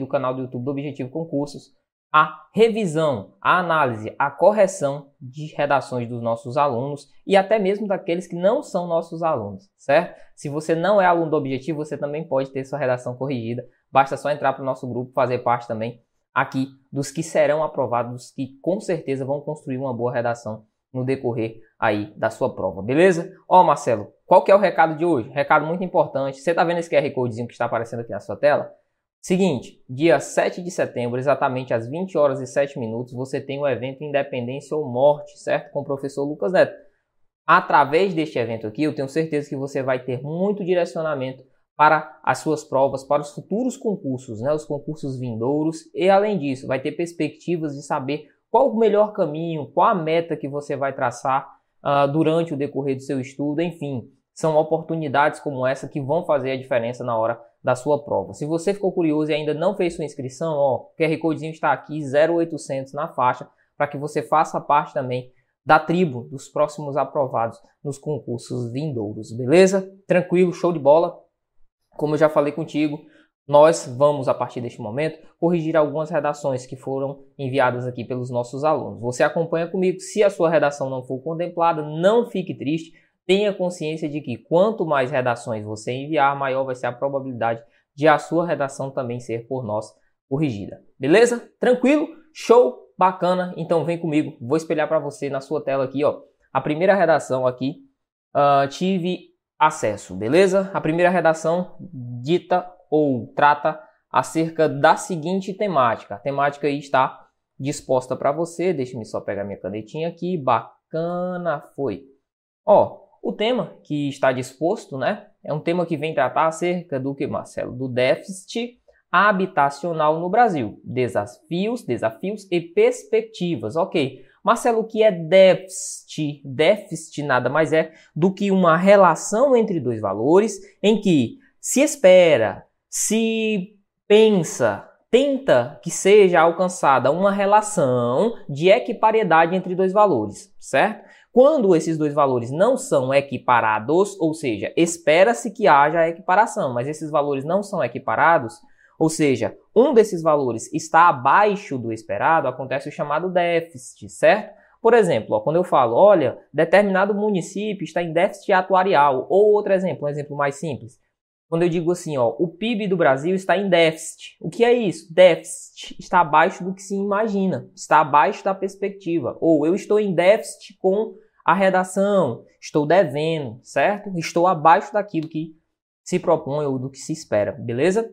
do canal do YouTube do Objetivo Concursos a revisão, a análise, a correção de redações dos nossos alunos e até mesmo daqueles que não são nossos alunos, certo? Se você não é aluno do Objetivo, você também pode ter sua redação corrigida. Basta só entrar para o nosso grupo, fazer parte também aqui dos que serão aprovados, dos que com certeza vão construir uma boa redação no decorrer aí da sua prova, beleza? Ó, Marcelo, qual que é o recado de hoje? Recado muito importante. Você está vendo esse QR Codezinho que está aparecendo aqui na sua tela? Seguinte, dia 7 de setembro, exatamente às 20 horas e 7 minutos, você tem o evento Independência ou Morte, certo? Com o professor Lucas Neto. Através deste evento aqui, eu tenho certeza que você vai ter muito direcionamento para as suas provas, para os futuros concursos, né? os concursos vindouros, e além disso, vai ter perspectivas de saber qual o melhor caminho, qual a meta que você vai traçar uh, durante o decorrer do seu estudo, enfim, são oportunidades como essa que vão fazer a diferença na hora da sua prova. Se você ficou curioso e ainda não fez sua inscrição, ó, o QR Codezinho está aqui 0800 na faixa para que você faça parte também da tribo dos próximos aprovados nos concursos vindouros, beleza? Tranquilo, show de bola. Como eu já falei contigo, nós vamos a partir deste momento corrigir algumas redações que foram enviadas aqui pelos nossos alunos. Você acompanha comigo, se a sua redação não for contemplada, não fique triste tenha consciência de que quanto mais redações você enviar, maior vai ser a probabilidade de a sua redação também ser por nós corrigida. Beleza? Tranquilo? Show? Bacana? Então vem comigo, vou espelhar para você na sua tela aqui, ó. A primeira redação aqui, uh, tive acesso, beleza? A primeira redação dita ou trata acerca da seguinte temática. A temática aí está disposta para você. Deixa-me só pegar minha canetinha aqui. Bacana, foi. Ó, o tema que está disposto, né, é um tema que vem tratar acerca do que, Marcelo? Do déficit habitacional no Brasil. Desafios, desafios e perspectivas. Ok. Marcelo, o que é déficit? Déficit nada mais é do que uma relação entre dois valores em que se espera, se pensa, tenta que seja alcançada uma relação de equipariedade entre dois valores, certo? Quando esses dois valores não são equiparados, ou seja, espera-se que haja equiparação, mas esses valores não são equiparados, ou seja, um desses valores está abaixo do esperado, acontece o chamado déficit, certo? Por exemplo, ó, quando eu falo, olha, determinado município está em déficit atuarial, ou outro exemplo, um exemplo mais simples. Quando eu digo assim, ó, o PIB do Brasil está em déficit. O que é isso? Déficit está abaixo do que se imagina, está abaixo da perspectiva. Ou eu estou em déficit com a redação, estou devendo, certo? Estou abaixo daquilo que se propõe ou do que se espera, beleza?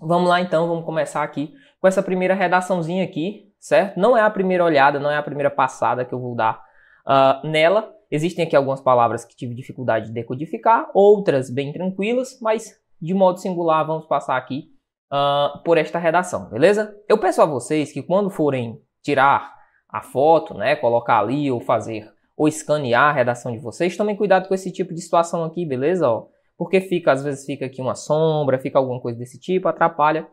Vamos lá então, vamos começar aqui com essa primeira redaçãozinha aqui, certo? Não é a primeira olhada, não é a primeira passada que eu vou dar uh, nela, Existem aqui algumas palavras que tive dificuldade de decodificar, outras bem tranquilas, mas de modo singular vamos passar aqui uh, por esta redação, beleza? Eu peço a vocês que quando forem tirar a foto, né, colocar ali ou fazer ou escanear a redação de vocês, tomem cuidado com esse tipo de situação aqui, beleza? Ó, porque fica, às vezes fica aqui uma sombra, fica alguma coisa desse tipo, atrapalha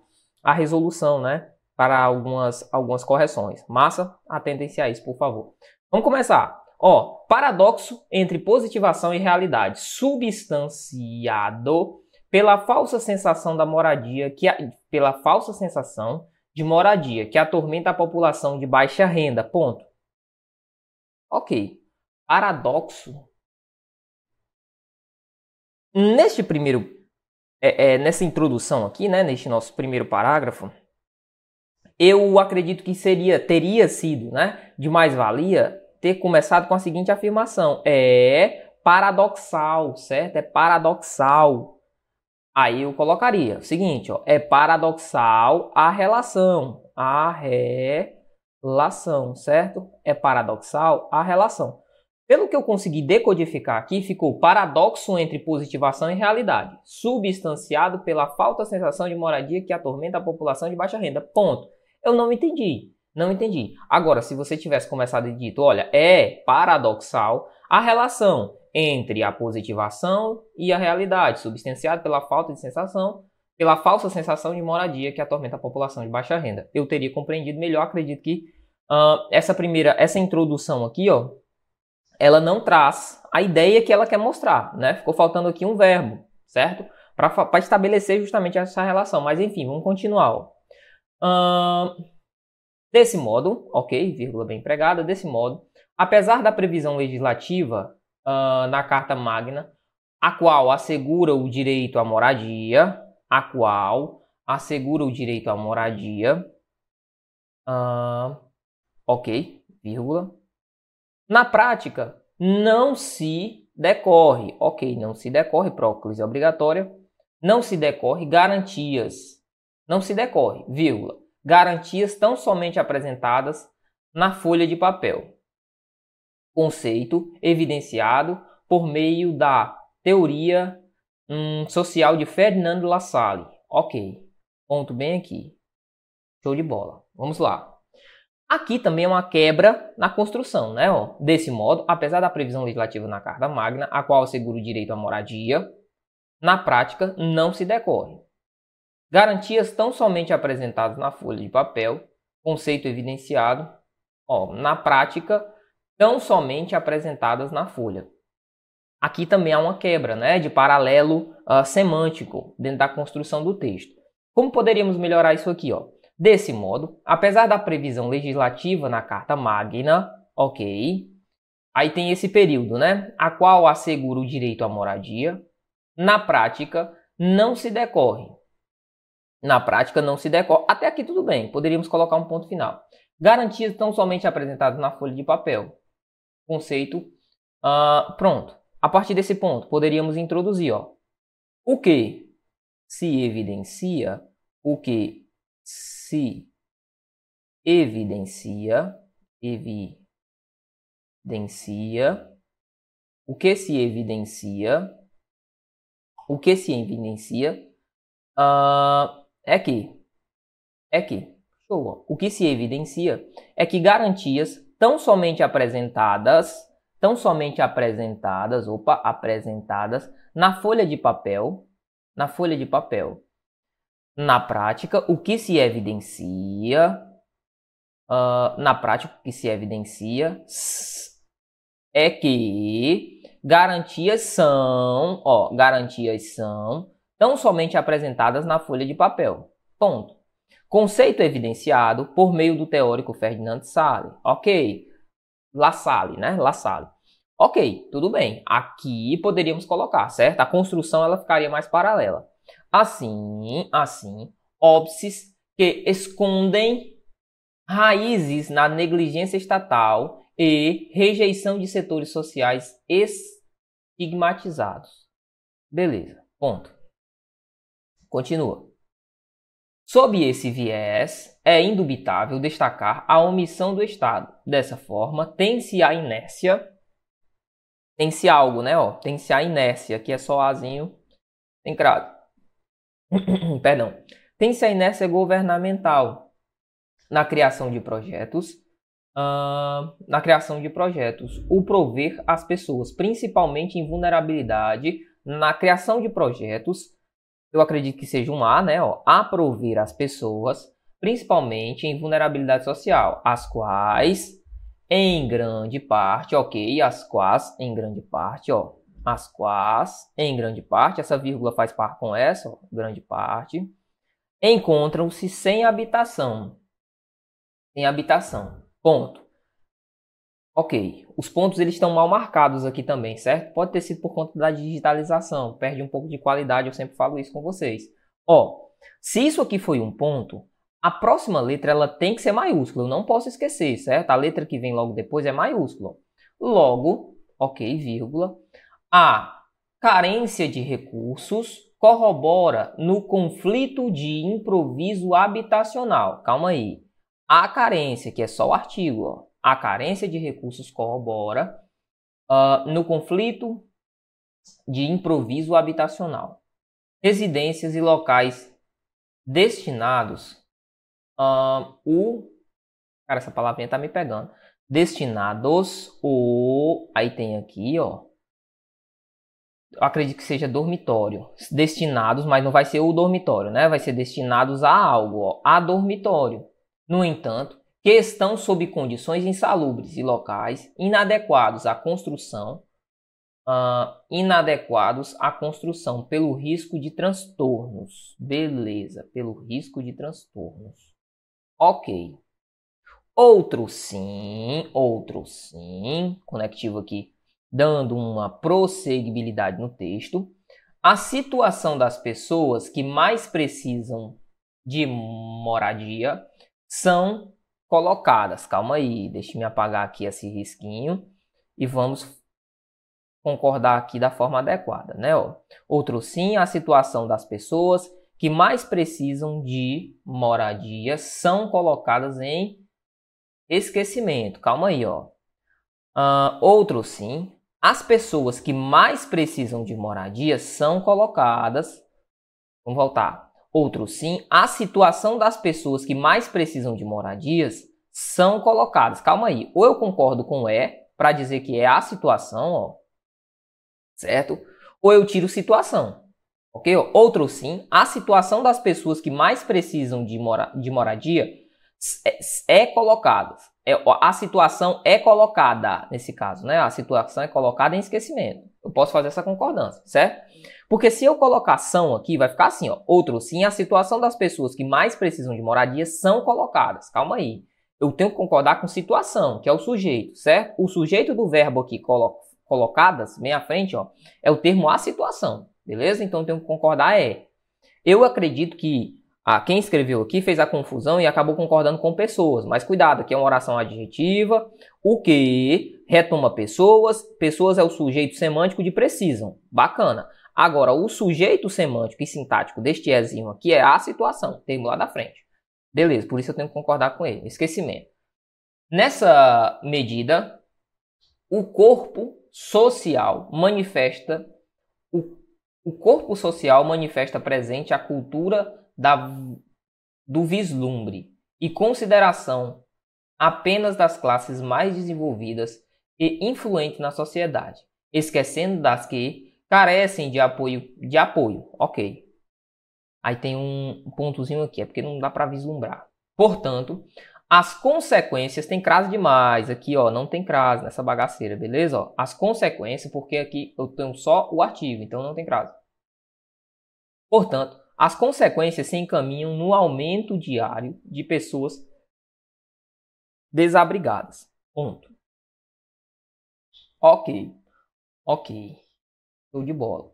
a resolução, né? Para algumas, algumas correções. Massa, atentem-se a isso, por favor. Vamos começar. Ó, paradoxo entre positivação e realidade, substanciado pela falsa sensação da moradia que pela falsa sensação de moradia que atormenta a população de baixa renda. Ponto. Ok. Paradoxo. Neste primeiro, é, é, nessa introdução aqui, né, neste nosso primeiro parágrafo, eu acredito que seria, teria sido, né, de mais valia ter começado com a seguinte afirmação: é paradoxal, certo? É paradoxal. Aí eu colocaria o seguinte, ó, é paradoxal a relação, a relação, certo? É paradoxal a relação. Pelo que eu consegui decodificar aqui, ficou paradoxo entre positivação e realidade, substanciado pela falta de sensação de moradia que atormenta a população de baixa renda. Ponto. Eu não entendi. Não entendi. Agora, se você tivesse começado e dito, olha, é paradoxal a relação entre a positivação e a realidade, substanciada pela falta de sensação, pela falsa sensação de moradia que atormenta a população de baixa renda. Eu teria compreendido melhor, acredito que uh, essa primeira, essa introdução aqui, ó, ela não traz a ideia que ela quer mostrar, né? Ficou faltando aqui um verbo, certo? Para estabelecer justamente essa relação. Mas enfim, vamos continuar. Ó. Uh, desse modo, ok, vírgula bem empregada, desse modo, apesar da previsão legislativa uh, na Carta Magna, a qual assegura o direito à moradia, a qual assegura o direito à moradia, uh, ok, vírgula, na prática não se decorre, ok, não se decorre próclise obrigatória, não se decorre garantias não se decorre, vírgula, garantias tão somente apresentadas na folha de papel. Conceito evidenciado por meio da teoria hum, social de Ferdinand Lassalle. Ok, ponto bem aqui. Show de bola. Vamos lá. Aqui também é uma quebra na construção, né? Ó, desse modo, apesar da previsão legislativa na Carta Magna, a qual assegura o direito à moradia, na prática não se decorre. Garantias tão somente apresentadas na folha de papel, conceito evidenciado, ó, na prática, tão somente apresentadas na folha. Aqui também há uma quebra né, de paralelo uh, semântico dentro da construção do texto. Como poderíamos melhorar isso aqui? Ó? Desse modo, apesar da previsão legislativa na Carta Magna, ok, aí tem esse período, né, a qual assegura o direito à moradia, na prática não se decorre na prática não se decorre. Até aqui tudo bem, poderíamos colocar um ponto final. Garantias estão somente apresentadas na folha de papel. Conceito uh, pronto. A partir desse ponto, poderíamos introduzir ó, o que se evidencia, o que se evidencia, evidencia, o que se evidencia, o que se evidencia, uh, é que, é que, show, o que se evidencia é que garantias tão somente apresentadas, tão somente apresentadas, opa, apresentadas na folha de papel, na folha de papel. Na prática, o que se evidencia, uh, na prática, o que se evidencia é que garantias são, ó, garantias são tão somente apresentadas na folha de papel. Ponto. Conceito evidenciado por meio do teórico Ferdinand Salle. Ok. La Salle, né? La Salle. Ok, tudo bem. Aqui poderíamos colocar, certo? A construção ela ficaria mais paralela. Assim, assim, óbices que escondem raízes na negligência estatal e rejeição de setores sociais estigmatizados. Beleza, ponto. Continua. Sob esse viés, é indubitável destacar a omissão do Estado. Dessa forma, tem-se a inércia, tem-se algo, né? Tem-se a inércia, que é só azinho tem crado. Perdão. Tem-se a inércia governamental na criação de projetos, uh, na criação de projetos, o prover as pessoas, principalmente em vulnerabilidade, na criação de projetos, eu acredito que seja um A, né? Ó, aprover as pessoas, principalmente em vulnerabilidade social, as quais, em grande parte, ok, as quais, em grande parte, ó, as quais, em grande parte, essa vírgula faz par com essa, ó, grande parte, encontram-se sem habitação. Sem habitação. Ponto. Ok, os pontos eles estão mal marcados aqui também, certo? Pode ter sido por conta da digitalização, perde um pouco de qualidade, eu sempre falo isso com vocês. Ó, se isso aqui foi um ponto, a próxima letra ela tem que ser maiúscula, eu não posso esquecer, certo? A letra que vem logo depois é maiúscula. Logo, ok, vírgula, a carência de recursos corrobora no conflito de improviso habitacional. Calma aí. A carência, que é só o artigo, ó, a carência de recursos corrobora uh, no conflito de improviso habitacional. Residências e locais destinados uh, o cara essa palavrinha tá me pegando. Destinados o aí tem aqui ó. Eu acredito que seja dormitório. Destinados mas não vai ser o dormitório né? Vai ser destinados a algo ó, a dormitório. No entanto que estão sob condições insalubres e locais inadequados à construção, uh, inadequados à construção pelo risco de transtornos. Beleza, pelo risco de transtornos. Ok. Outro sim, outro sim, conectivo aqui, dando uma prosseguibilidade no texto. A situação das pessoas que mais precisam de moradia são colocadas. Calma aí, deixe me apagar aqui esse risquinho e vamos concordar aqui da forma adequada, né? Outro sim, a situação das pessoas que mais precisam de moradia são colocadas em esquecimento. Calma aí, ó. Uh, outro sim, as pessoas que mais precisam de moradia são colocadas. Vamos voltar. Outro sim, a situação das pessoas que mais precisam de moradias são colocadas. Calma aí. Ou eu concordo com é para dizer que é a situação, ó, certo? Ou eu tiro situação. Ok? Outro sim, a situação das pessoas que mais precisam de, mora de moradia é, é colocada. É, a situação é colocada, nesse caso, né? A situação é colocada em esquecimento. Eu posso fazer essa concordância, certo? Porque se eu colocar são aqui, vai ficar assim, ó. Outro sim, a situação das pessoas que mais precisam de moradia são colocadas. Calma aí. Eu tenho que concordar com situação, que é o sujeito, certo? O sujeito do verbo aqui colo colocadas, bem à frente, ó, é o termo a situação, beleza? Então eu tenho que concordar é. Eu acredito que ah, quem escreveu aqui fez a confusão e acabou concordando com pessoas, mas cuidado, aqui é uma oração adjetiva, o que retoma pessoas, pessoas é o sujeito semântico de precisam, bacana. Agora, o sujeito semântico e sintático deste ezinho aqui é a situação, termo lá da frente. Beleza, por isso eu tenho que concordar com ele. Esquecimento. Nessa medida, o corpo social manifesta o, o corpo social manifesta presente a cultura da, do vislumbre e consideração apenas das classes mais desenvolvidas e influentes na sociedade, esquecendo das que carecem de apoio, de apoio. OK. Aí tem um pontozinho aqui, é porque não dá para vislumbrar. Portanto, as consequências tem crase demais aqui, ó, não tem crase nessa bagaceira, beleza? Ó, as consequências, porque aqui eu tenho só o artigo, então não tem crase. Portanto, as consequências se encaminham no aumento diário de pessoas desabrigadas. Ponto. Ok. Ok. Show de bola.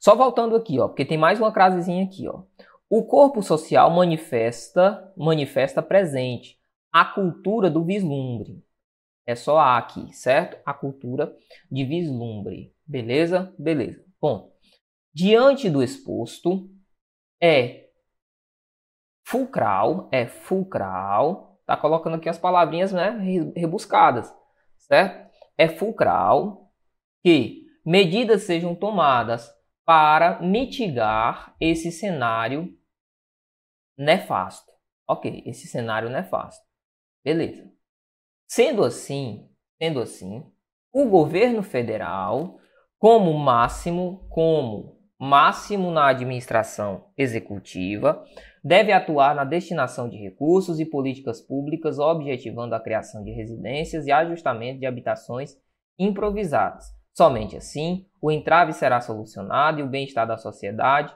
Só voltando aqui, ó, porque tem mais uma crasezinha aqui, ó. O corpo social manifesta, manifesta presente a cultura do vislumbre. É só A aqui, certo? A cultura de vislumbre. Beleza? Beleza. Bom, diante do exposto, é fulcral, é fulcral, tá colocando aqui as palavrinhas, né, rebuscadas, certo? É fulcral que medidas sejam tomadas para mitigar esse cenário nefasto. Ok, esse cenário nefasto. Beleza. Sendo assim, sendo assim, o governo federal, como máximo, como máximo na administração executiva, deve atuar na destinação de recursos e políticas públicas, objetivando a criação de residências e ajustamento de habitações improvisadas. Somente assim, o entrave será solucionado e o bem-estar da sociedade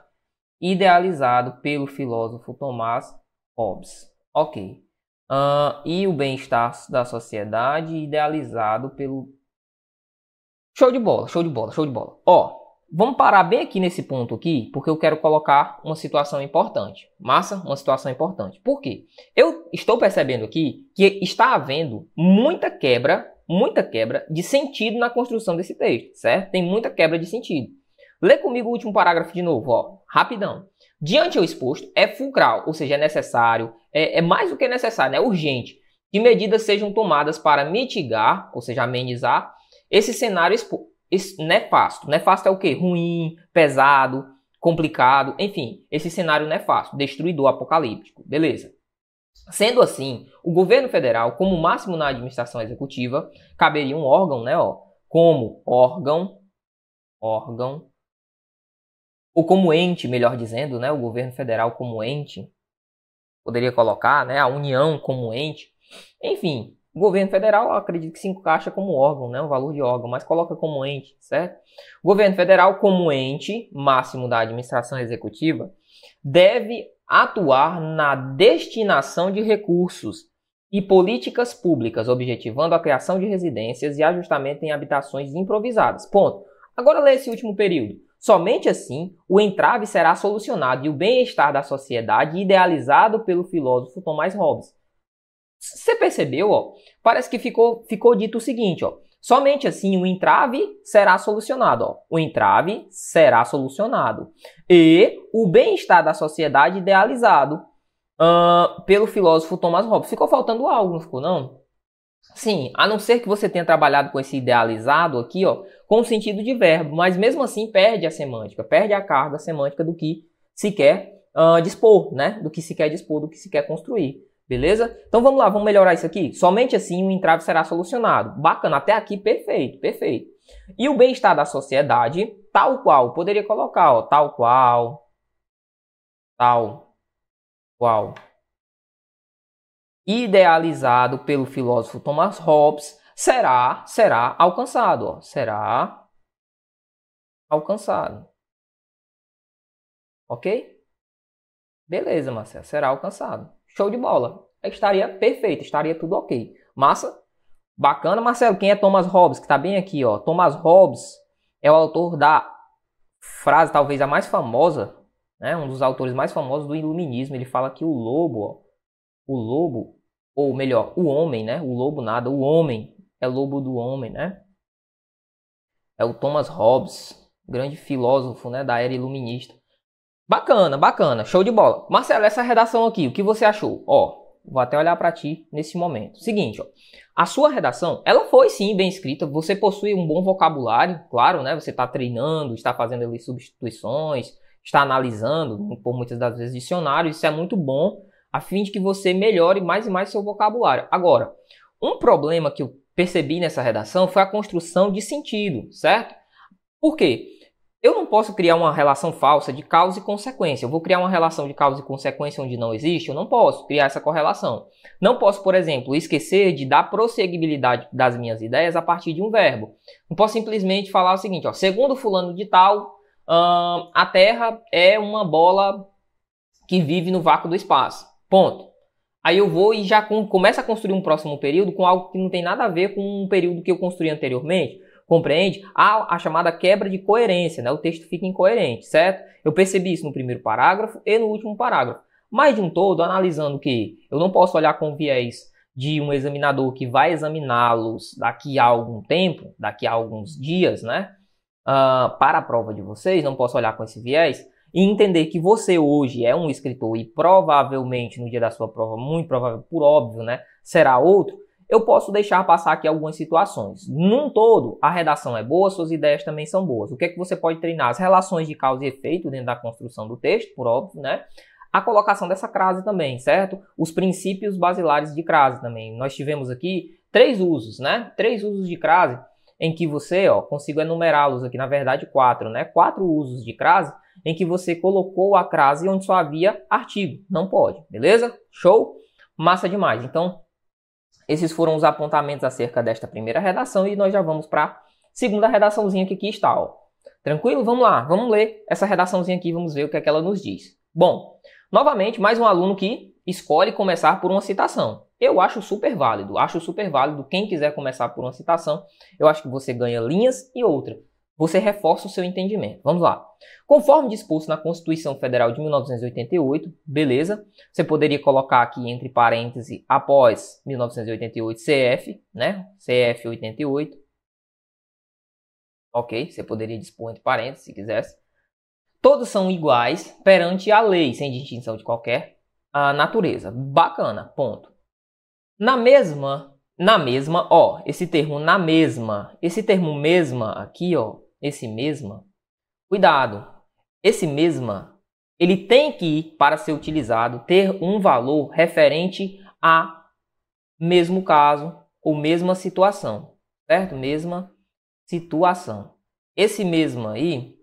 idealizado pelo filósofo Tomás Hobbes. Ok. Uh, e o bem-estar da sociedade idealizado pelo. Show de bola, show de bola, show de bola. Ó, vamos parar bem aqui nesse ponto aqui, porque eu quero colocar uma situação importante. Massa? Uma situação importante. Por quê? Eu estou percebendo aqui que está havendo muita quebra, muita quebra de sentido na construção desse texto, certo? Tem muita quebra de sentido. Lê comigo o último parágrafo de novo, ó, rapidão. Diante ao exposto, é fulcral, ou seja, é necessário, é, é mais do que necessário, é urgente, que medidas sejam tomadas para mitigar, ou seja, amenizar, esse cenário nefasto. Nefasto é o quê? Ruim, pesado, complicado, enfim, esse cenário nefasto, destruidor, apocalíptico, beleza. Sendo assim, o governo federal, como máximo na administração executiva, caberia um órgão, né, ó, como? Órgão, órgão. Ou como ente, melhor dizendo, né, o governo federal como ente, poderia colocar, né, a União como ente, enfim, o governo federal acredito que se encaixa como órgão, né, o valor de órgão, mas coloca como ente, certo? O governo federal como ente máximo da administração executiva deve atuar na destinação de recursos e políticas públicas, objetivando a criação de residências e ajustamento em habitações improvisadas. Ponto. Agora lê esse último período. Somente assim o entrave será solucionado e o bem-estar da sociedade idealizado pelo filósofo Thomas Hobbes. Você percebeu, ó? Parece que ficou, ficou dito o seguinte, ó. Somente assim o entrave será solucionado. Ó. O entrave será solucionado. E o bem-estar da sociedade idealizado uh, pelo filósofo Thomas Hobbes. Ficou faltando algo, não ficou não? Sim, a não ser que você tenha trabalhado com esse idealizado aqui, ó, com o sentido de verbo, mas mesmo assim perde a semântica, perde a carga semântica do que se quer uh, dispor, né? Do que se quer dispor, do que se quer construir. Beleza? Então vamos lá, vamos melhorar isso aqui. Somente assim o entrave será solucionado. Bacana, até aqui perfeito, perfeito. E o bem-estar da sociedade, tal qual, poderia colocar, ó, tal qual, tal qual, idealizado pelo filósofo Thomas Hobbes, será, será alcançado, ó, será alcançado. Ok? Beleza, Marcelo, será alcançado. Show de bola. Estaria perfeito, estaria tudo ok. Massa? Bacana, Marcelo. Quem é Thomas Hobbes? Que está bem aqui, ó. Thomas Hobbes é o autor da frase talvez a mais famosa, né? Um dos autores mais famosos do iluminismo. Ele fala que o lobo, ó, o lobo, ou melhor, o homem, né? O lobo nada, o homem é lobo do homem, né? É o Thomas Hobbes, grande filósofo, né, da era iluminista. Bacana, bacana, show de bola. Marcelo, essa redação aqui, o que você achou? Ó, vou até olhar para ti nesse momento. Seguinte, ó, a sua redação, ela foi sim bem escrita, você possui um bom vocabulário, claro, né? Você está treinando, está fazendo ali substituições, está analisando, por muitas das vezes, dicionário, isso é muito bom, a fim de que você melhore mais e mais seu vocabulário. Agora, um problema que eu percebi nessa redação foi a construção de sentido, certo? Por quê? Eu não posso criar uma relação falsa de causa e consequência. Eu vou criar uma relação de causa e consequência onde não existe? Eu não posso criar essa correlação. Não posso, por exemplo, esquecer de dar prosseguibilidade das minhas ideias a partir de um verbo. Não posso simplesmente falar o seguinte, ó, segundo fulano de tal, hum, a Terra é uma bola que vive no vácuo do espaço. Ponto. Aí eu vou e já com, começo a construir um próximo período com algo que não tem nada a ver com um período que eu construí anteriormente compreende? Há a chamada quebra de coerência, né? O texto fica incoerente, certo? Eu percebi isso no primeiro parágrafo e no último parágrafo. Mas de um todo, analisando que eu não posso olhar com viés de um examinador que vai examiná-los daqui a algum tempo, daqui a alguns dias, né? Uh, para a prova de vocês, não posso olhar com esse viés e entender que você hoje é um escritor e provavelmente no dia da sua prova, muito provável, por óbvio, né, será outro eu posso deixar passar aqui algumas situações. Num todo, a redação é boa, suas ideias também são boas. O que é que você pode treinar? As relações de causa e efeito dentro da construção do texto, por óbvio, né? A colocação dessa crase também, certo? Os princípios basilares de crase também. Nós tivemos aqui três usos, né? Três usos de crase em que você, ó, consigo enumerá-los aqui, na verdade, quatro, né? Quatro usos de crase em que você colocou a crase onde só havia artigo. Não pode, beleza? Show? Massa demais. Então, esses foram os apontamentos acerca desta primeira redação e nós já vamos para a segunda redaçãozinha que aqui está. Ó. Tranquilo? Vamos lá, vamos ler essa redaçãozinha aqui, vamos ver o que, é que ela nos diz. Bom, novamente, mais um aluno que escolhe começar por uma citação. Eu acho super válido, acho super válido. Quem quiser começar por uma citação, eu acho que você ganha linhas e outra você reforça o seu entendimento. Vamos lá. Conforme disposto na Constituição Federal de 1988, beleza? Você poderia colocar aqui entre parênteses após 1988 CF, né? CF 88. Ok, você poderia dispor entre parênteses se quisesse. Todos são iguais perante a lei, sem distinção de qualquer natureza. Bacana, ponto. Na mesma, na mesma, ó, esse termo na mesma, esse termo mesma aqui, ó, esse mesma, cuidado, esse mesma, ele tem que, para ser utilizado, ter um valor referente a mesmo caso ou mesma situação, certo? Mesma situação. Esse mesmo aí,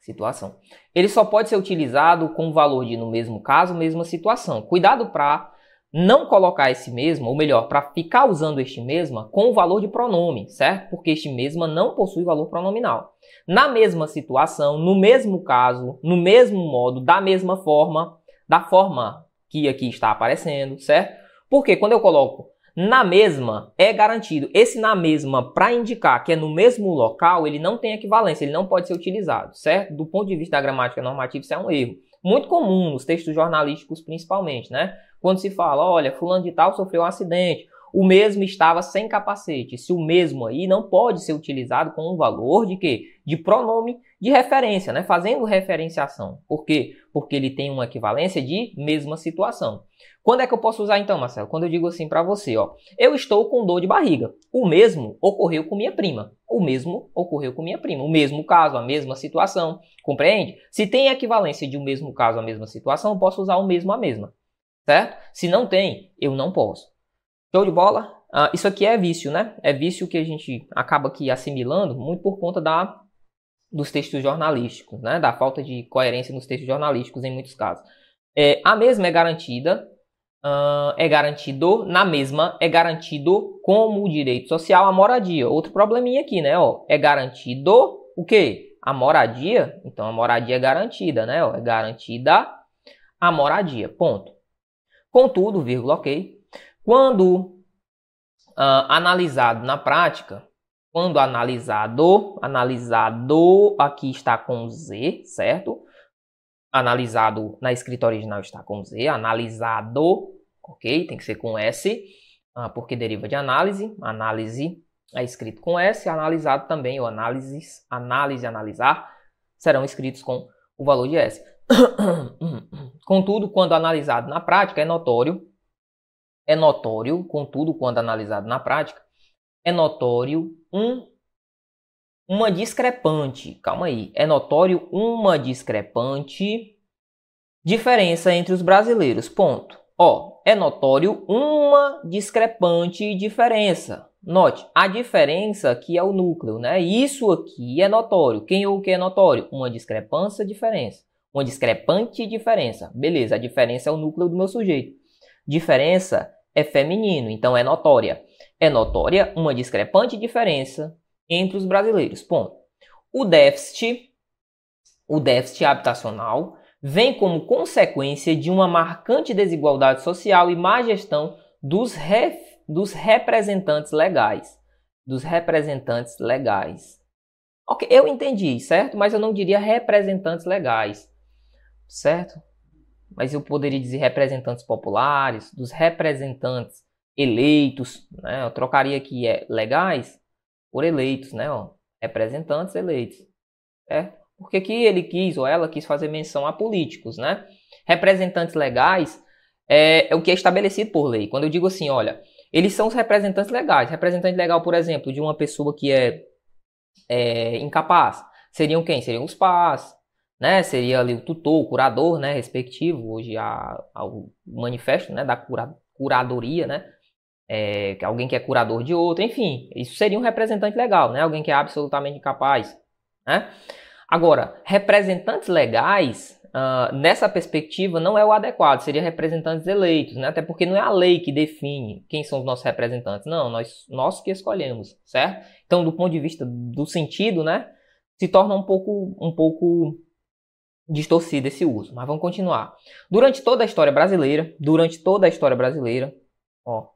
situação, ele só pode ser utilizado com o valor de no mesmo caso, mesma situação. Cuidado para não colocar esse mesmo, ou melhor, para ficar usando este mesma com o valor de pronome, certo? Porque este mesma não possui valor pronominal. Na mesma situação, no mesmo caso, no mesmo modo, da mesma forma, da forma que aqui está aparecendo, certo? Porque quando eu coloco na mesma, é garantido. Esse na mesma, para indicar que é no mesmo local, ele não tem equivalência, ele não pode ser utilizado, certo? Do ponto de vista da gramática normativa, isso é um erro. Muito comum nos textos jornalísticos, principalmente, né? Quando se fala, olha, fulano de tal sofreu um acidente, o mesmo estava sem capacete. Se o mesmo aí não pode ser utilizado com um valor de quê? De pronome de referência, né? Fazendo referenciação. Por quê? Porque ele tem uma equivalência de mesma situação. Quando é que eu posso usar então, Marcelo? Quando eu digo assim para você, ó, eu estou com dor de barriga. O mesmo ocorreu com minha prima. O mesmo ocorreu com minha prima. O mesmo caso, a mesma situação. Compreende? Se tem equivalência de o um mesmo caso, a mesma situação, eu posso usar o mesmo, a mesma. Certo? Se não tem, eu não posso. Show de bola? Ah, isso aqui é vício, né? É vício que a gente acaba aqui assimilando muito por conta da, dos textos jornalísticos, né? Da falta de coerência nos textos jornalísticos em muitos casos. É, a mesma é garantida, uh, é garantido, na mesma é garantido como direito social a moradia. Outro probleminha aqui, né? Ó, é garantido o quê? A moradia. Então a moradia é garantida, né? Ó, é garantida a moradia. Ponto. Contudo, vírgula, ok quando uh, analisado na prática, quando analisado, analisado aqui está com Z, certo? Analisado na escrita original está com Z, analisado, ok? Tem que ser com S, uh, porque deriva de análise. Análise é escrito com S, analisado também, ou análises, análise, analisar, serão escritos com o valor de S. Contudo, quando analisado na prática, é notório é notório, contudo, quando analisado na prática, é notório um uma discrepante, calma aí, é notório uma discrepante diferença entre os brasileiros. Ponto. Ó, é notório uma discrepante diferença. Note, a diferença aqui é o núcleo, né? Isso aqui é notório. Quem ou o que é notório? Uma discrepância, diferença. Uma discrepante diferença. Beleza, a diferença é o núcleo do meu sujeito. Diferença é feminino, então é notória. É notória uma discrepante diferença entre os brasileiros. Ponto. O déficit, o déficit habitacional, vem como consequência de uma marcante desigualdade social e má gestão dos, ref, dos representantes legais. Dos representantes legais. Ok, eu entendi, certo? Mas eu não diria representantes legais, certo? Mas eu poderia dizer representantes populares, dos representantes eleitos, né? Eu trocaria aqui é legais por eleitos, né? Ó, representantes eleitos, é? Porque que ele quis ou ela quis fazer menção a políticos, né? Representantes legais é, é o que é estabelecido por lei. Quando eu digo assim, olha, eles são os representantes legais. Representante legal, por exemplo, de uma pessoa que é, é incapaz, seriam quem? Seriam os pais, né? Seria ali o tutor, o curador, né? Respectivo, hoje a, a o manifesto, né? Da cura, curadoria, né? É, alguém que é curador de outro, enfim, isso seria um representante legal, né? Alguém que é absolutamente incapaz, né? Agora, representantes legais, uh, nessa perspectiva, não é o adequado, seria representantes eleitos, né? Até porque não é a lei que define quem são os nossos representantes, não, nós, nós que escolhemos, certo? Então, do ponto de vista do sentido, né? Se torna um pouco, um pouco distorcido esse uso. Mas vamos continuar. Durante toda a história brasileira, durante toda a história brasileira, ó,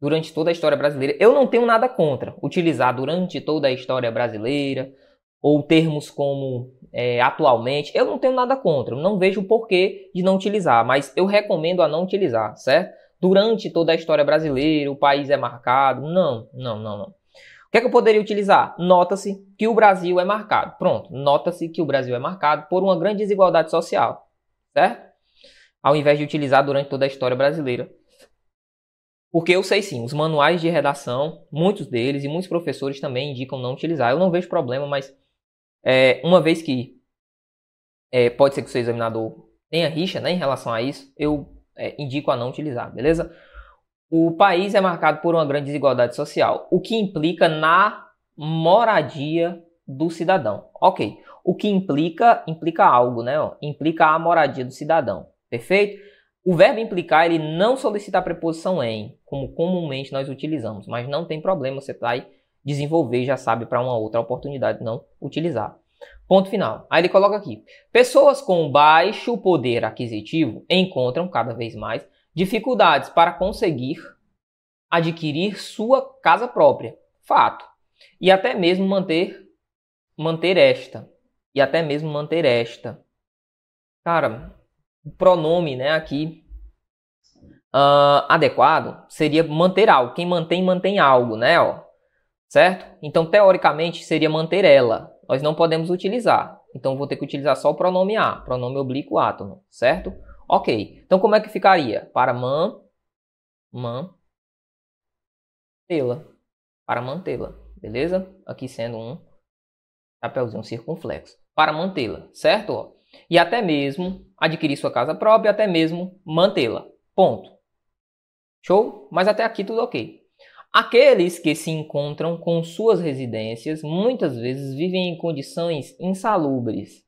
durante toda a história brasileira, eu não tenho nada contra utilizar durante toda a história brasileira ou termos como é, atualmente. Eu não tenho nada contra, não vejo porquê de não utilizar, mas eu recomendo a não utilizar, certo? Durante toda a história brasileira, o país é marcado. Não, não, não, não que é que eu poderia utilizar? Nota-se que o Brasil é marcado. Pronto, nota-se que o Brasil é marcado por uma grande desigualdade social, certo? Ao invés de utilizar durante toda a história brasileira. Porque eu sei sim, os manuais de redação, muitos deles e muitos professores também indicam não utilizar. Eu não vejo problema, mas é, uma vez que é, pode ser que o seu examinador tenha rixa né, em relação a isso, eu é, indico a não utilizar, beleza? O país é marcado por uma grande desigualdade social, o que implica na moradia do cidadão. Ok, o que implica, implica algo, né? Implica a moradia do cidadão, perfeito? O verbo implicar, ele não solicita a preposição em, como comumente nós utilizamos, mas não tem problema, você vai desenvolver, já sabe, para uma outra oportunidade não utilizar. Ponto final. Aí ele coloca aqui: pessoas com baixo poder aquisitivo encontram cada vez mais dificuldades para conseguir adquirir sua casa própria. Fato. E até mesmo manter manter esta. E até mesmo manter esta. Cara, o pronome, né, aqui uh, adequado seria manter algo. Quem mantém, mantém algo, né, ó. Certo? Então, teoricamente, seria manter ela. Nós não podemos utilizar. Então, vou ter que utilizar só o pronome a, pronome oblíquo átono, certo? Ok. Então, como é que ficaria? Para man, man, tê-la. Para mantê-la, beleza? Aqui sendo um chapéuzinho circunflexo. Para mantê-la, certo? E até mesmo adquirir sua casa própria, até mesmo mantê-la. Ponto. Show? Mas até aqui tudo ok. Aqueles que se encontram com suas residências muitas vezes vivem em condições insalubres.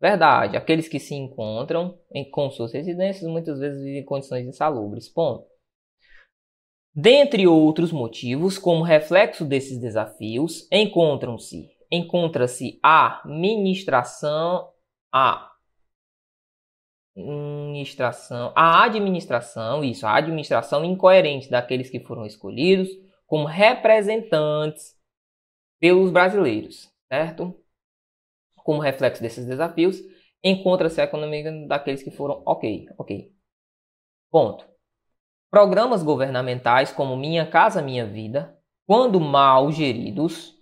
Verdade, aqueles que se encontram em, com suas residências muitas vezes vivem em condições insalubres. Ponto. Dentre outros motivos, como reflexo desses desafios, encontram-se encontra-se a administração a administração, a administração, isso, a administração incoerente daqueles que foram escolhidos como representantes pelos brasileiros, certo? Como reflexo desses desafios, encontra-se a economia daqueles que foram ok, ok. Ponto. Programas governamentais como Minha Casa Minha Vida, quando mal geridos,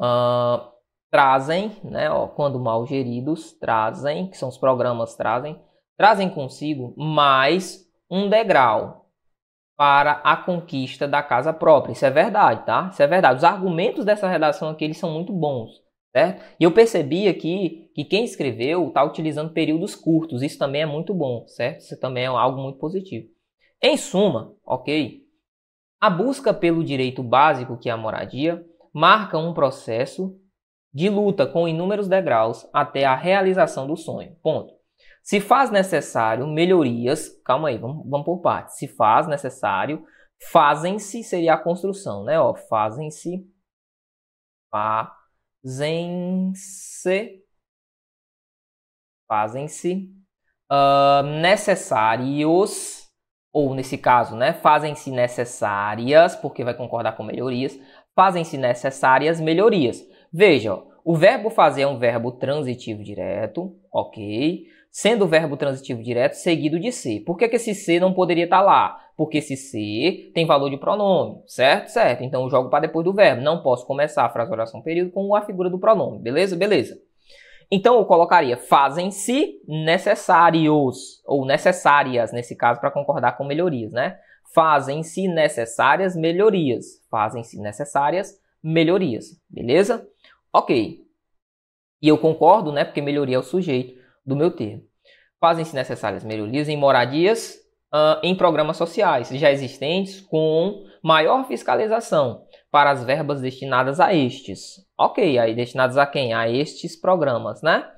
uh, trazem, né, ó, quando mal geridos, trazem, que são os programas trazem, trazem consigo mais um degrau para a conquista da casa própria. Isso é verdade, tá? Isso é verdade. Os argumentos dessa redação aqui eles são muito bons, certo? E eu percebi aqui que quem escreveu está utilizando períodos curtos. Isso também é muito bom, certo? Isso também é algo muito positivo. Em suma, ok? A busca pelo direito básico, que é a moradia, marca um processo de luta com inúmeros degraus até a realização do sonho. Ponto. Se faz necessário melhorias, calma aí, vamos, vamos por partes. Se faz necessário, fazem-se seria a construção, né? Ó, fazem-se, fazem-se, fazem-se uh, necessários, ou nesse caso, né? Fazem-se necessárias, porque vai concordar com melhorias, fazem-se necessárias melhorias. Veja, o verbo fazer é um verbo transitivo direto, ok? Sendo o verbo transitivo direto seguido de ser. Por que, que esse ser não poderia estar lá? Porque esse ser tem valor de pronome, certo? Certo. Então eu jogo para depois do verbo. Não posso começar a frase oração período com a figura do pronome, beleza? Beleza. Então eu colocaria fazem-se necessários, ou necessárias, nesse caso, para concordar com melhorias, né? Fazem-se necessárias melhorias. Fazem-se necessárias melhorias, beleza? Ok. E eu concordo, né? Porque melhoria é o sujeito do meu termo. Fazem-se necessárias melhorias em moradias uh, em programas sociais já existentes com maior fiscalização para as verbas destinadas a estes. Ok, aí destinadas a quem? A estes programas, né?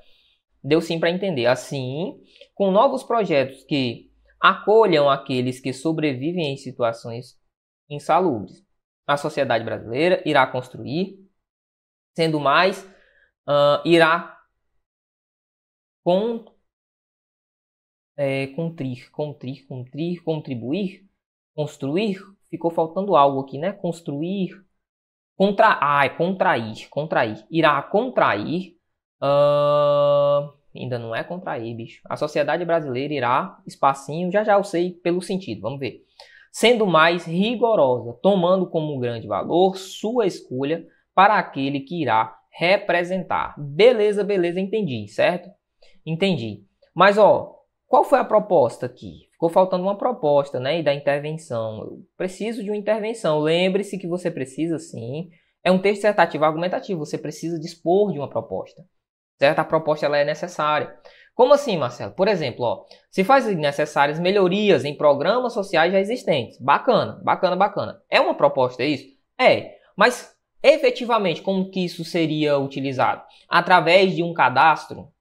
Deu sim para entender. Assim, com novos projetos que acolham aqueles que sobrevivem em situações insalubres, a sociedade brasileira irá construir Sendo mais, uh, irá con, é, contrir, contrir, contrir, contribuir, construir. Ficou faltando algo aqui, né? Construir, contra, ah, é contrair, contrair. Irá contrair. Uh, ainda não é contrair, bicho. A sociedade brasileira irá, espacinho, já já eu sei pelo sentido, vamos ver. Sendo mais rigorosa, tomando como grande valor sua escolha para aquele que irá representar. Beleza, beleza, entendi, certo? Entendi. Mas ó, qual foi a proposta aqui? Ficou faltando uma proposta, né? E da intervenção. Eu preciso de uma intervenção. Lembre-se que você precisa sim. É um texto dissertativo argumentativo. Você precisa dispor de uma proposta. Certo? A proposta ela é necessária. Como assim, Marcelo? Por exemplo, ó, se faz necessárias melhorias em programas sociais já existentes. Bacana, bacana, bacana. É uma proposta é isso? É. Mas Efetivamente, como que isso seria utilizado? Através de um cadastro?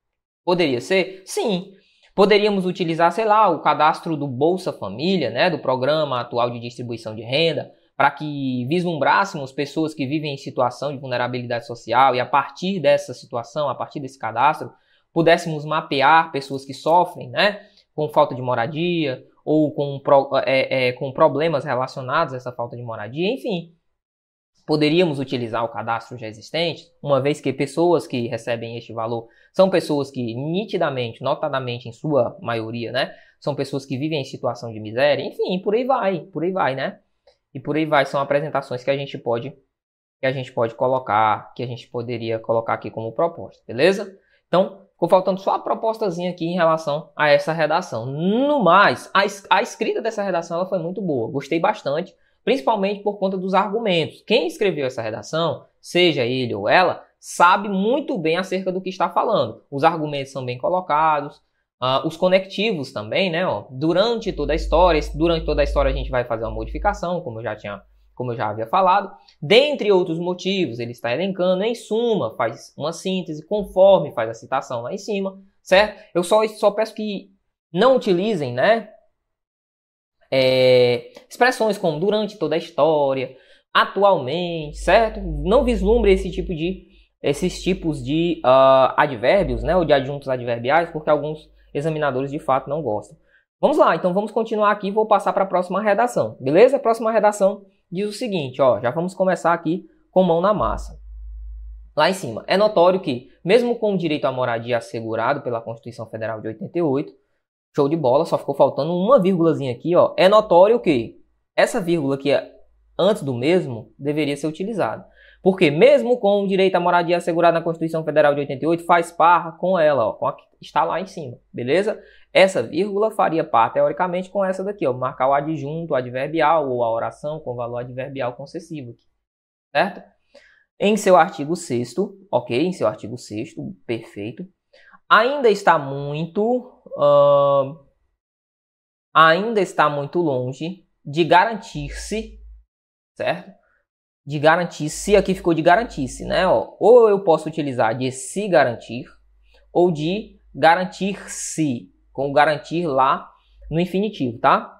Poderia ser? Sim. Poderíamos utilizar, sei lá, o cadastro do Bolsa Família, né, do Programa Atual de Distribuição de Renda, para que vislumbrássemos pessoas que vivem em situação de vulnerabilidade social e a partir dessa situação, a partir desse cadastro, pudéssemos mapear pessoas que sofrem, né, com falta de moradia ou com, é, é, com problemas relacionados a essa falta de moradia, enfim, poderíamos utilizar o cadastro já existente, uma vez que pessoas que recebem este valor são pessoas que nitidamente, notadamente em sua maioria, né, são pessoas que vivem em situação de miséria, enfim, por aí vai, por aí vai, né? E por aí vai, são apresentações que a gente pode que a gente pode colocar, que a gente poderia colocar aqui como proposta, beleza? Então, ficou faltando só a propostazinha aqui em relação a essa redação. No mais, a, a escrita dessa redação ela foi muito boa, gostei bastante principalmente por conta dos argumentos. Quem escreveu essa redação, seja ele ou ela, sabe muito bem acerca do que está falando. Os argumentos são bem colocados, uh, os conectivos também, né? Ó, durante toda a história, durante toda a história a gente vai fazer uma modificação, como eu já tinha, como eu já havia falado. Dentre outros motivos, ele está elencando, em suma, faz uma síntese conforme faz a citação lá em cima, certo? Eu só, só peço que não utilizem, né? É, expressões como durante toda a história, atualmente, certo? Não vislumbre esse tipo de esses tipos de uh, advérbios, né, ou de adjuntos adverbiais, porque alguns examinadores de fato não gostam. Vamos lá, então vamos continuar aqui, vou passar para a próxima redação, beleza? A próxima redação diz o seguinte, ó, já vamos começar aqui com mão na massa. Lá em cima, é notório que, mesmo com o direito à moradia assegurado pela Constituição Federal de 88, Show de bola, só ficou faltando uma vírgulazinha aqui, ó. É notório que essa vírgula que é antes do mesmo deveria ser utilizada. Porque mesmo com o direito à moradia assegurado na Constituição Federal de 88, faz par com ela, ó, com a que está lá em cima, beleza? Essa vírgula faria par, teoricamente, com essa daqui, ó, marcar o adjunto adverbial ou a oração com valor adverbial concessivo aqui, certo? Em seu artigo 6 ok? Em seu artigo 6 perfeito ainda está muito uh, ainda está muito longe de garantir-se, certo? De garantir-se, aqui ficou de garantir-se, né? Ó, ou eu posso utilizar de se garantir, ou de garantir-se, com garantir lá no infinitivo, tá?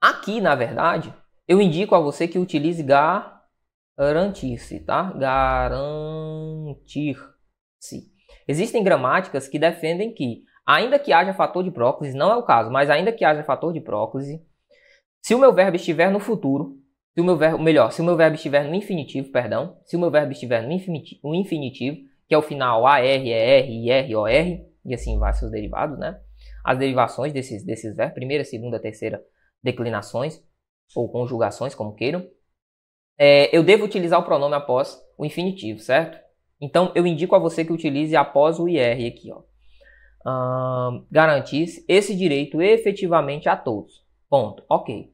Aqui, na verdade, eu indico a você que utilize garantir-se, tá? Garantir-se. Existem gramáticas que defendem que, ainda que haja fator de próclise, não é o caso, mas ainda que haja fator de próclise, se o meu verbo estiver no futuro, se o meu verbo, melhor, se o meu verbo estiver no infinitivo, perdão, se o meu verbo estiver no infinitivo, no infinitivo que é o final AR, ER, IR, OR, e assim vai seus derivados, né? As derivações desses, desses verbos, primeira, segunda, terceira declinações, ou conjugações, como queiram, é, eu devo utilizar o pronome após o infinitivo, certo? Então, eu indico a você que utilize após o IR aqui, ó. Uh, garantir esse direito efetivamente a todos. Ponto. Ok.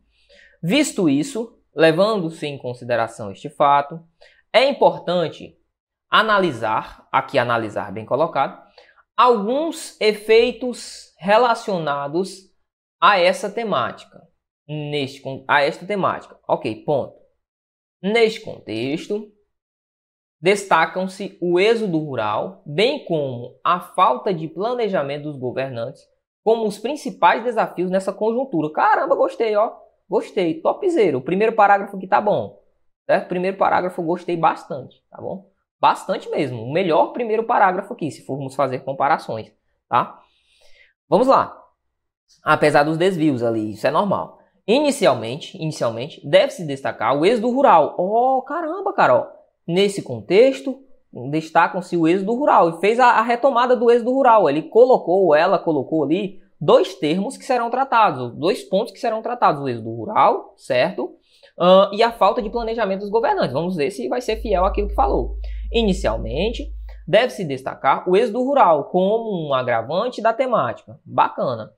Visto isso, levando-se em consideração este fato, é importante analisar, aqui analisar bem colocado, alguns efeitos relacionados a essa temática. Neste, a esta temática. Ok, ponto. Neste contexto, Destacam-se o êxodo rural, bem como a falta de planejamento dos governantes, como os principais desafios nessa conjuntura. Caramba, gostei, ó. Gostei, topzera. O primeiro parágrafo aqui tá bom. Certo? Primeiro parágrafo gostei bastante, tá bom? Bastante mesmo. O melhor primeiro parágrafo aqui, se formos fazer comparações, tá? Vamos lá. Apesar dos desvios ali, isso é normal. Inicialmente, inicialmente, deve-se destacar o êxodo rural. Oh, caramba, Carol. Nesse contexto, destacam-se o êxodo rural e fez a, a, retomada do êxodo rural. Ele colocou, ela colocou ali dois termos que serão tratados, dois pontos que serão tratados: o êxodo rural, certo? Uh, e a falta de planejamento dos governantes. Vamos ver se vai ser fiel àquilo que falou. Inicialmente, deve-se destacar o êxodo rural como um agravante da temática. Bacana.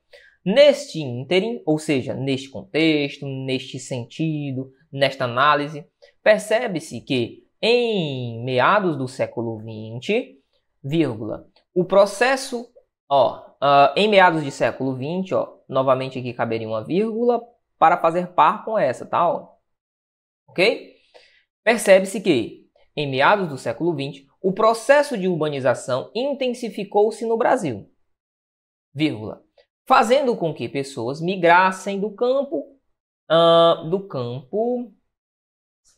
Neste ínterim, ou seja, neste contexto, neste sentido, nesta análise, percebe-se que em meados do século XX, vírgula, o processo, ó, uh, em meados de século XX, ó, novamente aqui caberia uma vírgula para fazer par com essa, tá? Ó. Ok? Percebe-se que, em meados do século XX, o processo de urbanização intensificou-se no Brasil, vírgula, fazendo com que pessoas migrassem do campo, uh, do campo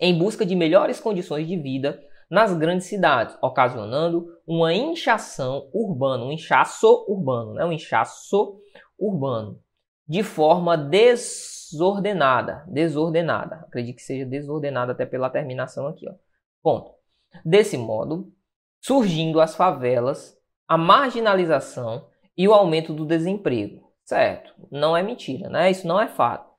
em busca de melhores condições de vida nas grandes cidades, ocasionando uma inchação urbana, um inchaço urbano, né? um inchaço urbano, de forma desordenada, desordenada, acredito que seja desordenada até pela terminação aqui, ó. Ponto. Desse modo, surgindo as favelas, a marginalização e o aumento do desemprego. Certo, não é mentira, né? Isso não é fato.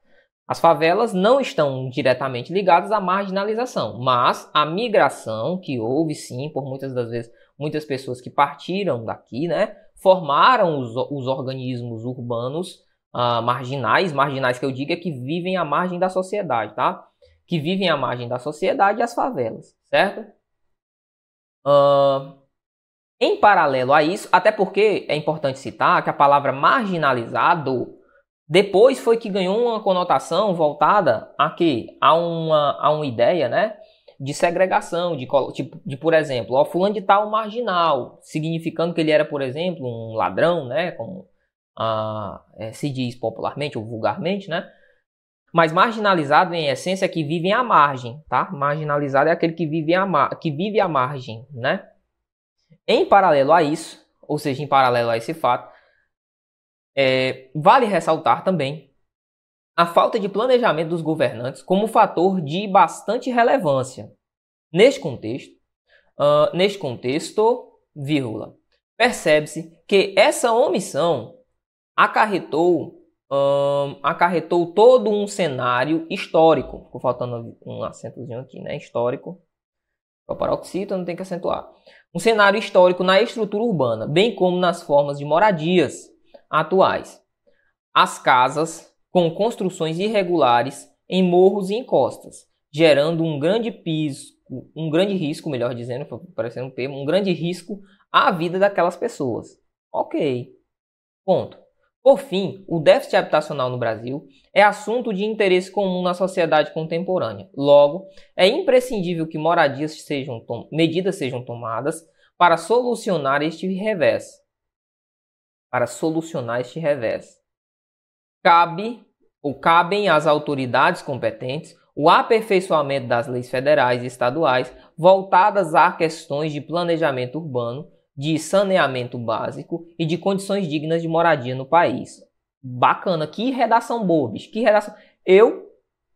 As favelas não estão diretamente ligadas à marginalização, mas a migração que houve sim, por muitas das vezes, muitas pessoas que partiram daqui, né, formaram os, os organismos urbanos uh, marginais, marginais que eu digo é que vivem à margem da sociedade, tá? Que vivem à margem da sociedade e as favelas, certo? Uh, em paralelo a isso, até porque é importante citar que a palavra marginalizado depois foi que ganhou uma conotação voltada a quê? A uma, a uma ideia, né? De segregação, de, tipo, de por exemplo, ó, fulano de tal marginal, significando que ele era, por exemplo, um ladrão, né? Como é, se diz popularmente ou vulgarmente, né? Mas marginalizado, em essência, é que vive à margem, tá? Marginalizado é aquele que vive à, que vive à margem, né? Em paralelo a isso, ou seja, em paralelo a esse fato, é, vale ressaltar também a falta de planejamento dos governantes como fator de bastante relevância. Neste contexto, uh, neste contexto, vírgula, percebe-se que essa omissão acarretou, acarretou todo um cenário histórico. Ficou faltando um acentozinho aqui, né? Histórico. O paroxítono não tem que acentuar. Um cenário histórico na estrutura urbana, bem como nas formas de moradias, atuais. As casas com construções irregulares em morros e encostas, gerando um grande piso, um grande risco, melhor dizendo, parecendo um termo, um grande risco à vida daquelas pessoas. Ok. Ponto. Por fim, o déficit habitacional no Brasil é assunto de interesse comum na sociedade contemporânea. Logo, é imprescindível que moradias sejam medidas sejam tomadas para solucionar este revés para solucionar este revés. Cabe ou cabem às autoridades competentes o aperfeiçoamento das leis federais e estaduais voltadas a questões de planejamento urbano, de saneamento básico e de condições dignas de moradia no país. Bacana, que redação boa, bicho, que redação. Eu,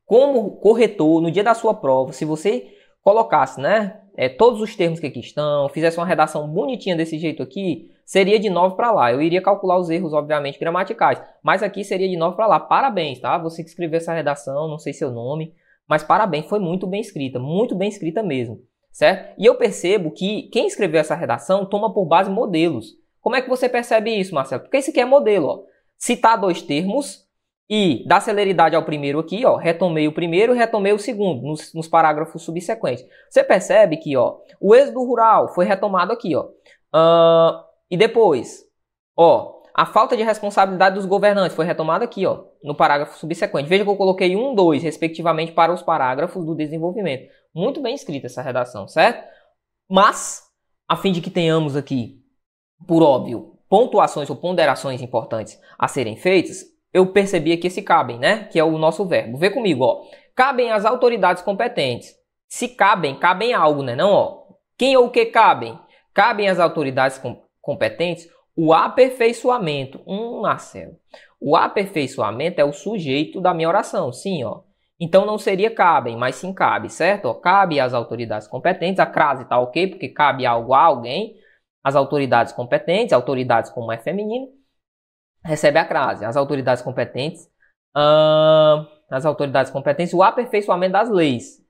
como corretor, no dia da sua prova, se você colocasse, né, é, todos os termos que aqui estão, fizesse uma redação bonitinha desse jeito aqui, seria de 9 para lá. Eu iria calcular os erros, obviamente, gramaticais, mas aqui seria de 9 para lá. Parabéns, tá? Você que escreveu essa redação, não sei seu nome, mas parabéns, foi muito bem escrita, muito bem escrita mesmo, certo? E eu percebo que quem escreveu essa redação toma por base modelos. Como é que você percebe isso, Marcelo? Porque esse aqui é modelo, ó. Citar dois termos, e dar celeridade ao primeiro aqui, ó, retomei o primeiro retomei o segundo, nos, nos, parágrafos subsequentes. Você percebe que, ó, o êxodo rural foi retomado aqui, ó. Uh, e depois, ó, a falta de responsabilidade dos governantes foi retomada aqui, ó, no parágrafo subsequente. Veja que eu coloquei um, dois, respectivamente, para os parágrafos do desenvolvimento. Muito bem escrita essa redação, certo? Mas, a fim de que tenhamos aqui, por óbvio, pontuações ou ponderações importantes a serem feitas, eu percebi aqui esse cabem, né? Que é o nosso verbo. Vê comigo, ó. Cabem as autoridades competentes. Se cabem, cabem algo, né? Não, ó. Quem ou o que cabem? Cabem às autoridades com competentes o aperfeiçoamento. Hum, Marcelo. O aperfeiçoamento é o sujeito da minha oração, sim, ó. Então não seria cabem, mas sim cabe, certo? Cabe às autoridades competentes. A crase tá ok, porque cabe algo a alguém. As autoridades competentes, autoridades como é feminino recebe a crase. As autoridades competentes, uh, as autoridades competentes, o aperfeiçoamento das leis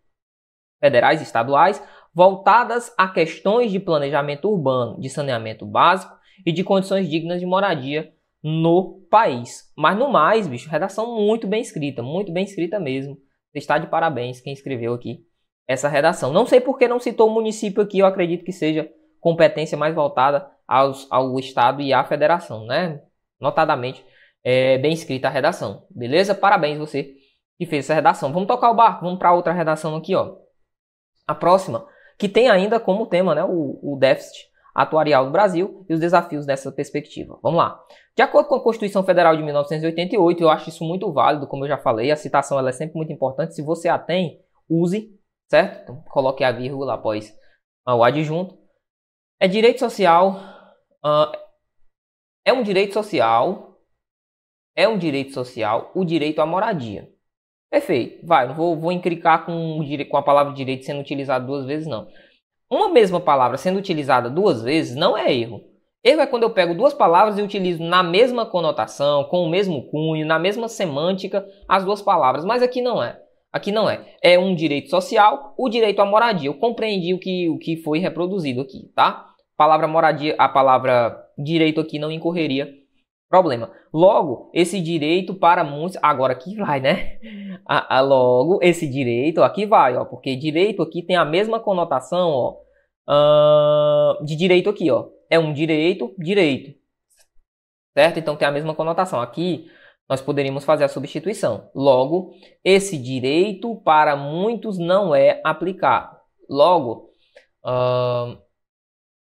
federais e estaduais voltadas a questões de planejamento urbano, de saneamento básico e de condições dignas de moradia no país. Mas no mais, bicho, redação muito bem escrita, muito bem escrita mesmo. Você está de parabéns quem escreveu aqui essa redação. Não sei por que não citou o município aqui, eu acredito que seja competência mais voltada aos, ao Estado e à Federação, né? notadamente é, bem escrita a redação. Beleza? Parabéns você que fez essa redação. Vamos tocar o barco, vamos para outra redação aqui, ó. A próxima, que tem ainda como tema né, o, o déficit atuarial do Brasil e os desafios dessa perspectiva. Vamos lá. De acordo com a Constituição Federal de 1988, eu acho isso muito válido, como eu já falei, a citação ela é sempre muito importante. Se você a tem, use, certo? Então, coloque a vírgula após o adjunto. É direito social. Uh, é um direito social. É um direito social o direito à moradia. Perfeito. Vai, não vou, vou encricar com, com a palavra direito sendo utilizada duas vezes, não. Uma mesma palavra sendo utilizada duas vezes não é erro. Erro é quando eu pego duas palavras e utilizo na mesma conotação, com o mesmo cunho, na mesma semântica, as duas palavras. Mas aqui não é. Aqui não é. É um direito social, o direito à moradia. Eu compreendi o que, o que foi reproduzido aqui, tá? palavra moradia, a palavra direito aqui não incorreria problema. Logo, esse direito para muitos. Agora aqui vai, né? A, a, logo, esse direito aqui vai, ó. Porque direito aqui tem a mesma conotação, ó. Uh, de direito aqui, ó. É um direito, direito. Certo? Então tem a mesma conotação. Aqui nós poderíamos fazer a substituição. Logo, esse direito para muitos não é aplicado. Logo, uh,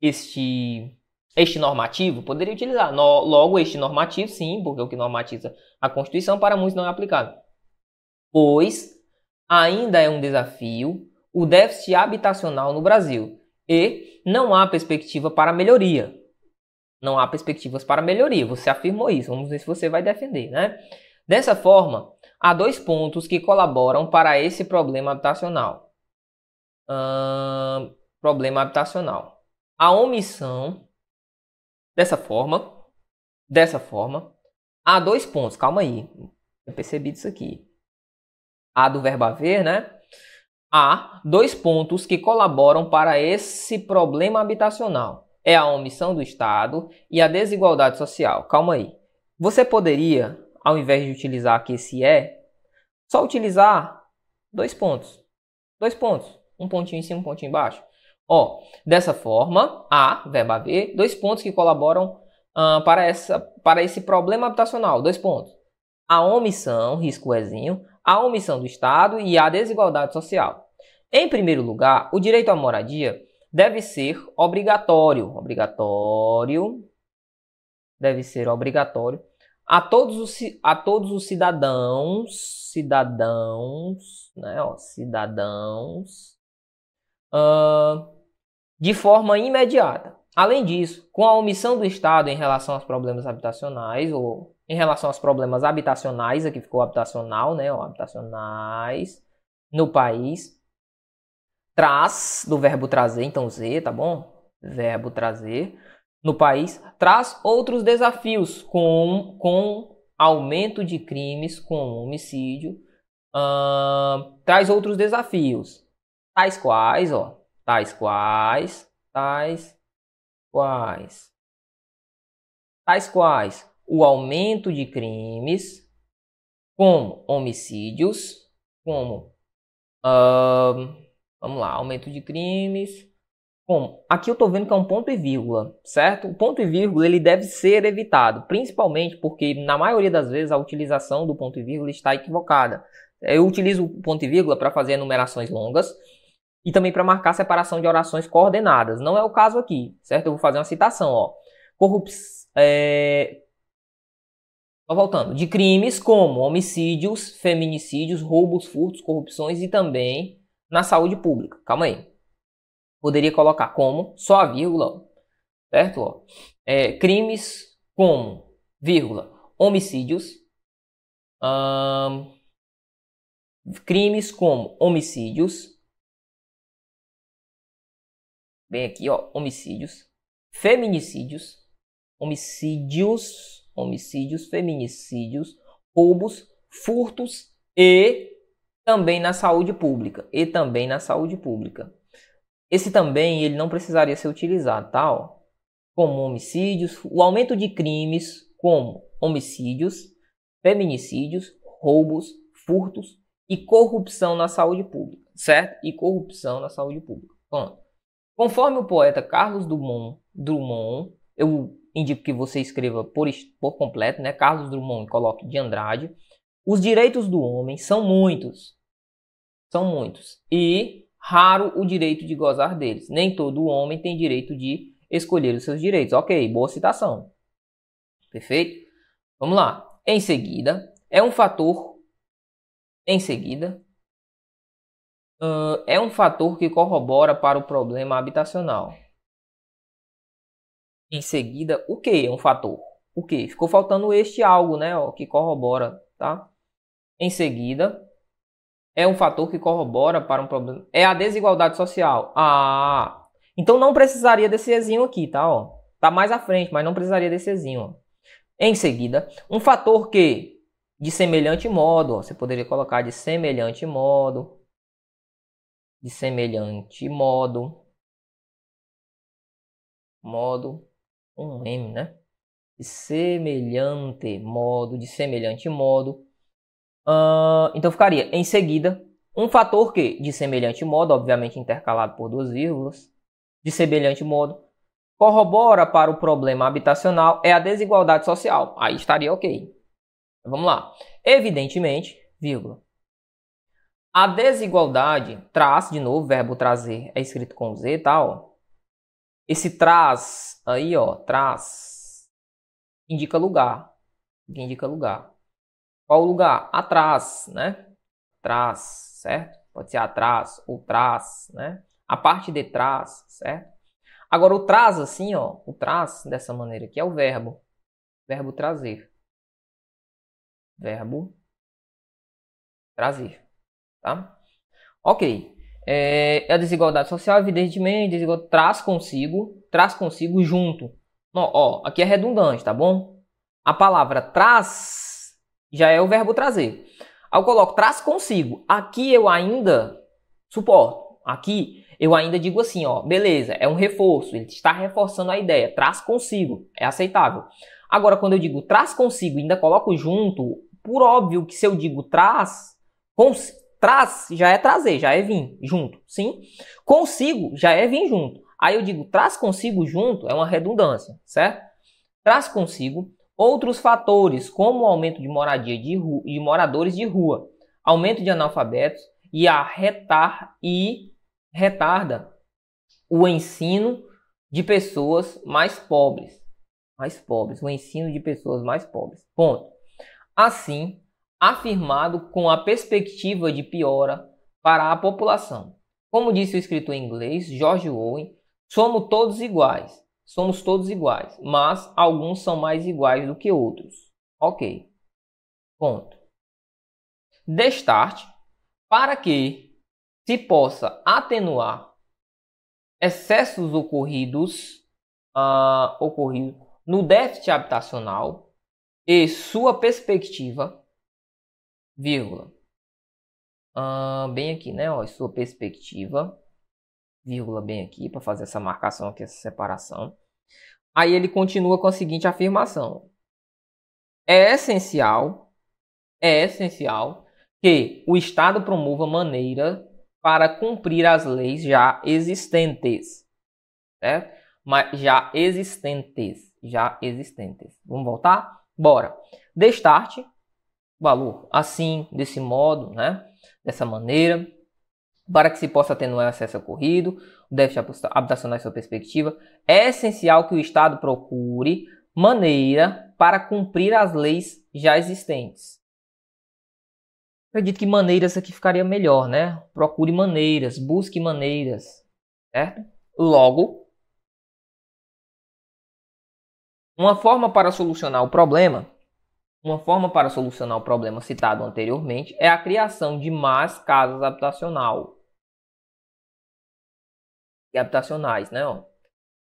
este este normativo, poderia utilizar. No, logo, este normativo, sim, porque o que normatiza a Constituição para muitos não é aplicado. Pois ainda é um desafio o déficit habitacional no Brasil e não há perspectiva para melhoria. Não há perspectivas para melhoria. Você afirmou isso. Vamos ver se você vai defender, né? Dessa forma, há dois pontos que colaboram para esse problema habitacional. Problema habitacional. A omissão Dessa forma, dessa forma, há dois pontos. Calma aí. Eu percebi isso aqui. Há do verbo haver, né? Há dois pontos que colaboram para esse problema habitacional. É a omissão do Estado e a desigualdade social. Calma aí. Você poderia, ao invés de utilizar aqui esse é, só utilizar dois pontos. Dois pontos. Um pontinho em cima, um pontinho embaixo. Ó, dessa forma, há, verbo haver, dois pontos que colaboram uh, para, essa, para esse problema habitacional. Dois pontos. A omissão, risco Ezinho, a omissão do Estado e a desigualdade social. Em primeiro lugar, o direito à moradia deve ser obrigatório. Obrigatório. Deve ser obrigatório a todos os, a todos os cidadãos, cidadãos, né, ó, cidadãos, uh, de forma imediata. Além disso, com a omissão do Estado em relação aos problemas habitacionais, ou em relação aos problemas habitacionais, aqui ficou habitacional, né? Ou habitacionais no país, traz do verbo trazer, então Z, tá bom? Verbo trazer no país, traz outros desafios com, com aumento de crimes, com homicídio, traz outros desafios, tais quais, ó, tais quais, tais quais, tais quais o aumento de crimes, como homicídios, como uh, vamos lá, aumento de crimes, como aqui eu estou vendo que é um ponto e vírgula, certo? O ponto e vírgula ele deve ser evitado, principalmente porque na maioria das vezes a utilização do ponto e vírgula está equivocada. Eu utilizo o ponto e vírgula para fazer enumerações longas e também para marcar separação de orações coordenadas. Não é o caso aqui, certo? Eu vou fazer uma citação, ó. Corrupção. É... voltando. De crimes como homicídios, feminicídios, roubos, furtos, corrupções e também na saúde pública. Calma aí. Poderia colocar como, só a vírgula, certo? Ó. É, crimes como, vírgula, homicídios, hum, crimes como homicídios, Bem aqui, ó, homicídios, feminicídios, homicídios, homicídios, feminicídios, roubos, furtos e também na saúde pública, e também na saúde pública. Esse também ele não precisaria ser utilizado, tá? Ó, como homicídios, o aumento de crimes como homicídios, feminicídios, roubos, furtos e corrupção na saúde pública, certo? E corrupção na saúde pública. Pronto. Conforme o poeta Carlos Drummond, Drummond eu indico que você escreva por, por completo, né? Carlos Drummond coloque de Andrade. Os direitos do homem são muitos. São muitos. E raro o direito de gozar deles. Nem todo homem tem direito de escolher os seus direitos. Ok, boa citação. Perfeito? Vamos lá. Em seguida, é um fator. Em seguida, uh, é um fator que corrobora para o problema habitacional. Em seguida, o que é um fator? O que? Ficou faltando este algo, né, ó, que corrobora, tá? Em seguida, é um fator que corrobora para um problema. É a desigualdade social. Ah, então não precisaria desse exinho aqui, tá? Ó. Tá mais à frente, mas não precisaria desse exinho. Ó. Em seguida, um fator que de semelhante modo, ó, você poderia colocar de semelhante modo, de semelhante modo, modo, um M, né? De semelhante modo, de semelhante modo. Uh, então ficaria em seguida um fator que, de semelhante modo, obviamente intercalado por duas vírgulas, de semelhante modo, corrobora para o problema habitacional é a desigualdade social. Aí estaria ok. Vamos lá. Evidentemente, vírgula. A desigualdade traz, de novo, o verbo trazer é escrito com Z, tá? Ó. Esse traz aí, ó, traz indica lugar. Indica lugar. Qual lugar? Atrás, né? Atrás, certo? Pode ser atrás ou trás, né? A parte de trás, certo? Agora o traz assim, ó, o traz dessa maneira aqui é o verbo. Verbo trazer. Verbo trazer, tá? Ok. É, a desigualdade social, evidentemente, desigualdade, traz consigo, traz consigo junto. Ó, aqui é redundante, tá bom? A palavra traz já é o verbo trazer. Eu coloco traz consigo. Aqui eu ainda suporto. Aqui eu ainda digo assim, ó, beleza, é um reforço, ele está reforçando a ideia, traz consigo, é aceitável. Agora, quando eu digo traz consigo e ainda coloco junto, por óbvio que se eu digo traz, traz já é trazer, já é vir junto, sim? Consigo já é vir junto. Aí eu digo traz consigo junto, é uma redundância, certo? Traz consigo Outros fatores, como o aumento de moradia de, de moradores de rua, aumento de analfabetos e a retar e retarda o ensino de pessoas mais pobres. Mais pobres, o ensino de pessoas mais pobres. Ponto. Assim, afirmado com a perspectiva de piora para a população. Como disse o escritor inglês George Owen, somos todos iguais, somos todos iguais, mas alguns são mais iguais do que outros. Ok. Ponto. Destarte para que se possa atenuar excessos ocorridos, uh, ocorridos no déficit habitacional e sua perspectiva, vírgula, bem aqui, né? Ó, sua perspectiva vírgula bem aqui para fazer essa marcação aqui, essa separação. Aí ele continua com a seguinte afirmação: É essencial, é essencial que o Estado promova maneira para cumprir as leis já existentes, certo? Mas já existentes, já existentes. Vamos voltar? Bora. Destarte valor assim, desse modo, né? Dessa maneira para que se possa atenuar o acesso ocorrido, o déficit habitacional e sua perspectiva, é essencial que o Estado procure maneira para cumprir as leis já existentes. Acredito que maneiras aqui ficaria melhor, né? Procure maneiras, busque maneiras, certo? Logo, uma forma para solucionar o problema, uma forma para solucionar o problema citado anteriormente é a criação de mais casas habitacional habitacionais, né? Ó,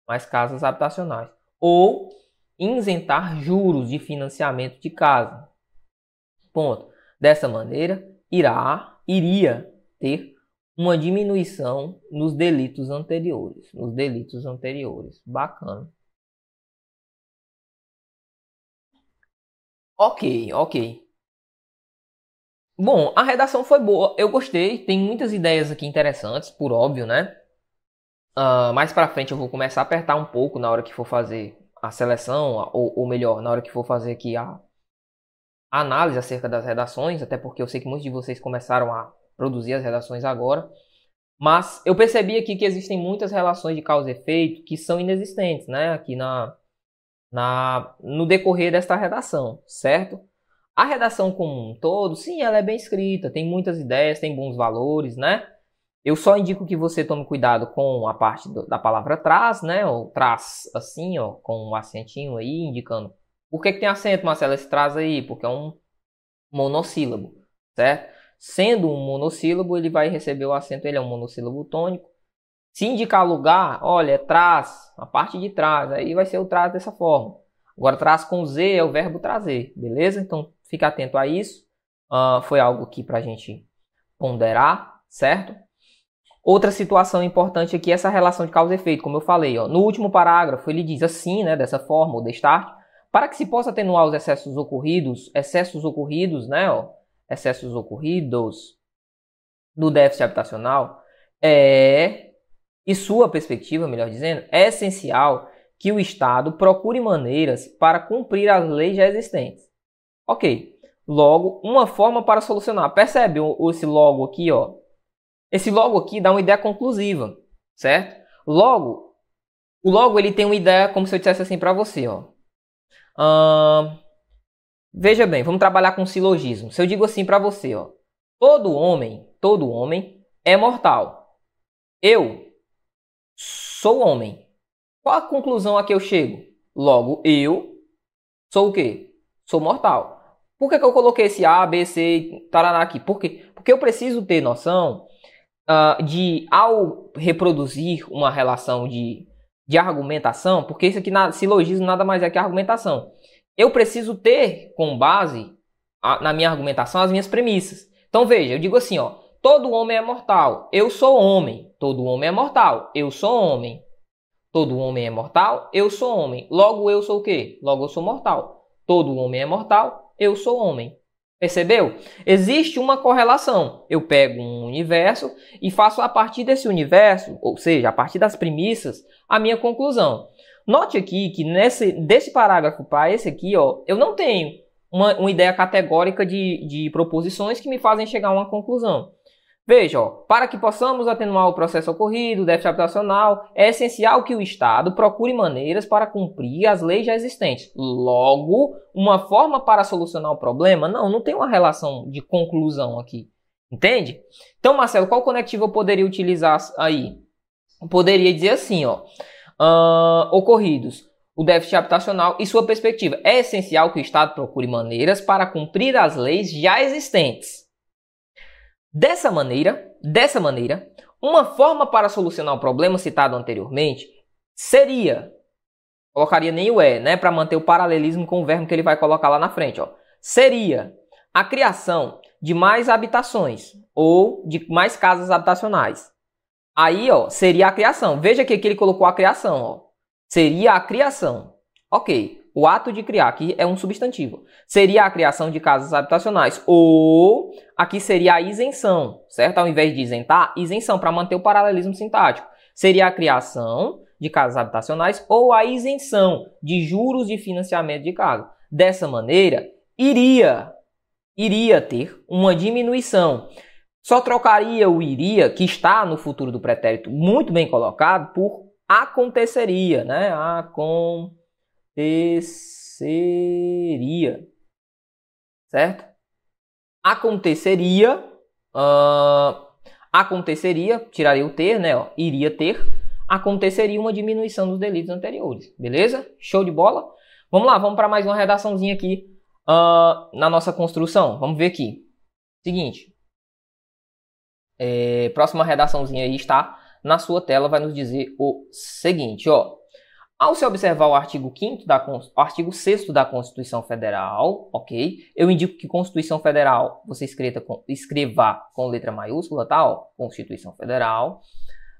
mais casas habitacionais. Ou isentar juros de financiamento de casa. Ponto. Dessa maneira, irá, iria ter uma diminuição nos delitos anteriores. Nos delitos anteriores. Bacana. Ok, ok. Bom, a redação foi boa, eu gostei, tem muitas ideias aqui interessantes, por óbvio, né? Uh, mais para frente eu vou começar a apertar um pouco na hora que for fazer a seleção, ou, ou melhor, na hora que for fazer aqui a, a análise acerca das redações, até porque eu sei que muitos de vocês começaram a produzir as redações agora. Mas eu percebi aqui que existem muitas relações de causa e efeito que são inexistentes, né? Aqui na, na, no decorrer desta redação, certo? A redação como um todo, sim, ela é bem escrita, tem muitas ideias, tem bons valores, né? Eu só indico que você tome cuidado com a parte do, da palavra traz, né? Ou traz assim, ó, com um acentinho aí, indicando. Por que, que tem acento, Marcelo, esse traz aí? Porque é um monossílabo, certo? Sendo um monossílabo, ele vai receber o acento, ele é um monossílabo tônico. Se indicar lugar, olha, é traz, a parte de trás, aí vai ser o traz dessa forma. Agora, traz com Z é o verbo trazer, beleza? Então, fica atento a isso. Uh, foi algo aqui para a gente ponderar, certo? Outra situação importante aqui é essa relação de causa e efeito, como eu falei. Ó. No último parágrafo, ele diz assim, né, dessa forma, o destart, para que se possa atenuar os excessos ocorridos, excessos ocorridos, né, ó, excessos ocorridos do déficit habitacional, é, e sua perspectiva, melhor dizendo, é essencial que o Estado procure maneiras para cumprir as leis já existentes. Ok. Logo, uma forma para solucionar. Percebe esse logo aqui, ó? Esse logo aqui dá uma ideia conclusiva, certo? Logo, o logo ele tem uma ideia como se eu dissesse assim para você, ó. Veja bem, vamos trabalhar com silogismo. Se eu digo assim para você, ó, todo homem, todo homem é mortal. Eu sou homem. Qual a conclusão a que eu chego? Logo, eu sou o quê? Sou mortal. Por que, que eu coloquei esse A, B, C, taraná aqui? Por quê? Porque eu preciso ter noção uh, de, ao reproduzir uma relação de, de argumentação, porque isso aqui, na, silogismo, nada mais é que argumentação. Eu preciso ter, com base a, na minha argumentação, as minhas premissas. Então veja, eu digo assim, ó, todo homem é mortal, eu sou homem. Todo homem é mortal, eu sou homem. Todo homem é mortal, eu sou homem. Logo eu sou o quê? Logo eu sou mortal. Todo homem é mortal, eu sou homem. Percebeu? Existe uma correlação. Eu pego um universo e faço a partir desse universo, ou seja, a partir das premissas, a minha conclusão. Note aqui que nesse, desse parágrafo para esse aqui, ó, eu não tenho uma, uma ideia categórica de, de proposições que me fazem chegar a uma conclusão. Veja, ó, para que possamos atenuar o processo ocorrido, o déficit habitacional, é essencial que o Estado procure maneiras para cumprir as leis já existentes. Logo, uma forma para solucionar o problema? Não, não tem uma relação de conclusão aqui. Entende? Então, Marcelo, qual conectivo eu poderia utilizar aí? Eu poderia dizer assim, ó, uh, ocorridos o déficit habitacional e sua perspectiva. É essencial que o Estado procure maneiras para cumprir as leis já existentes. Dessa maneira, dessa maneira, uma forma para solucionar o problema citado anteriormente seria colocaria nem o é, né, para manter o paralelismo com o verbo que ele vai colocar lá na frente, ó. Seria a criação de mais habitações ou de mais casas habitacionais. Aí, ó, seria a criação. Veja que aqui ele colocou a criação, ó. Seria a criação. OK. O ato de criar aqui é um substantivo. Seria a criação de casas habitacionais. Ou aqui seria a isenção, certo? Ao invés de isentar, isenção, para manter o paralelismo sintático. Seria a criação de casas habitacionais ou a isenção de juros de financiamento de casa. Dessa maneira, iria, iria ter uma diminuição. Só trocaria o iria, que está no futuro do pretérito muito bem colocado, por aconteceria, né? Aconteceria aconteceria, certo? Aconteceria, uh, aconteceria, tiraria o ter, né? Ó, iria ter, aconteceria uma diminuição dos delitos anteriores, beleza? Show de bola? Vamos lá, vamos para mais uma redaçãozinha aqui uh, na nossa construção. Vamos ver aqui. Seguinte, é, próxima redaçãozinha aí está na sua tela, vai nos dizer o seguinte, ó. Ao se observar o artigo 5 da artigo 6 da Constituição Federal, ok? Eu indico que Constituição Federal você escreva com, escreva com letra maiúscula, tá? Constituição Federal.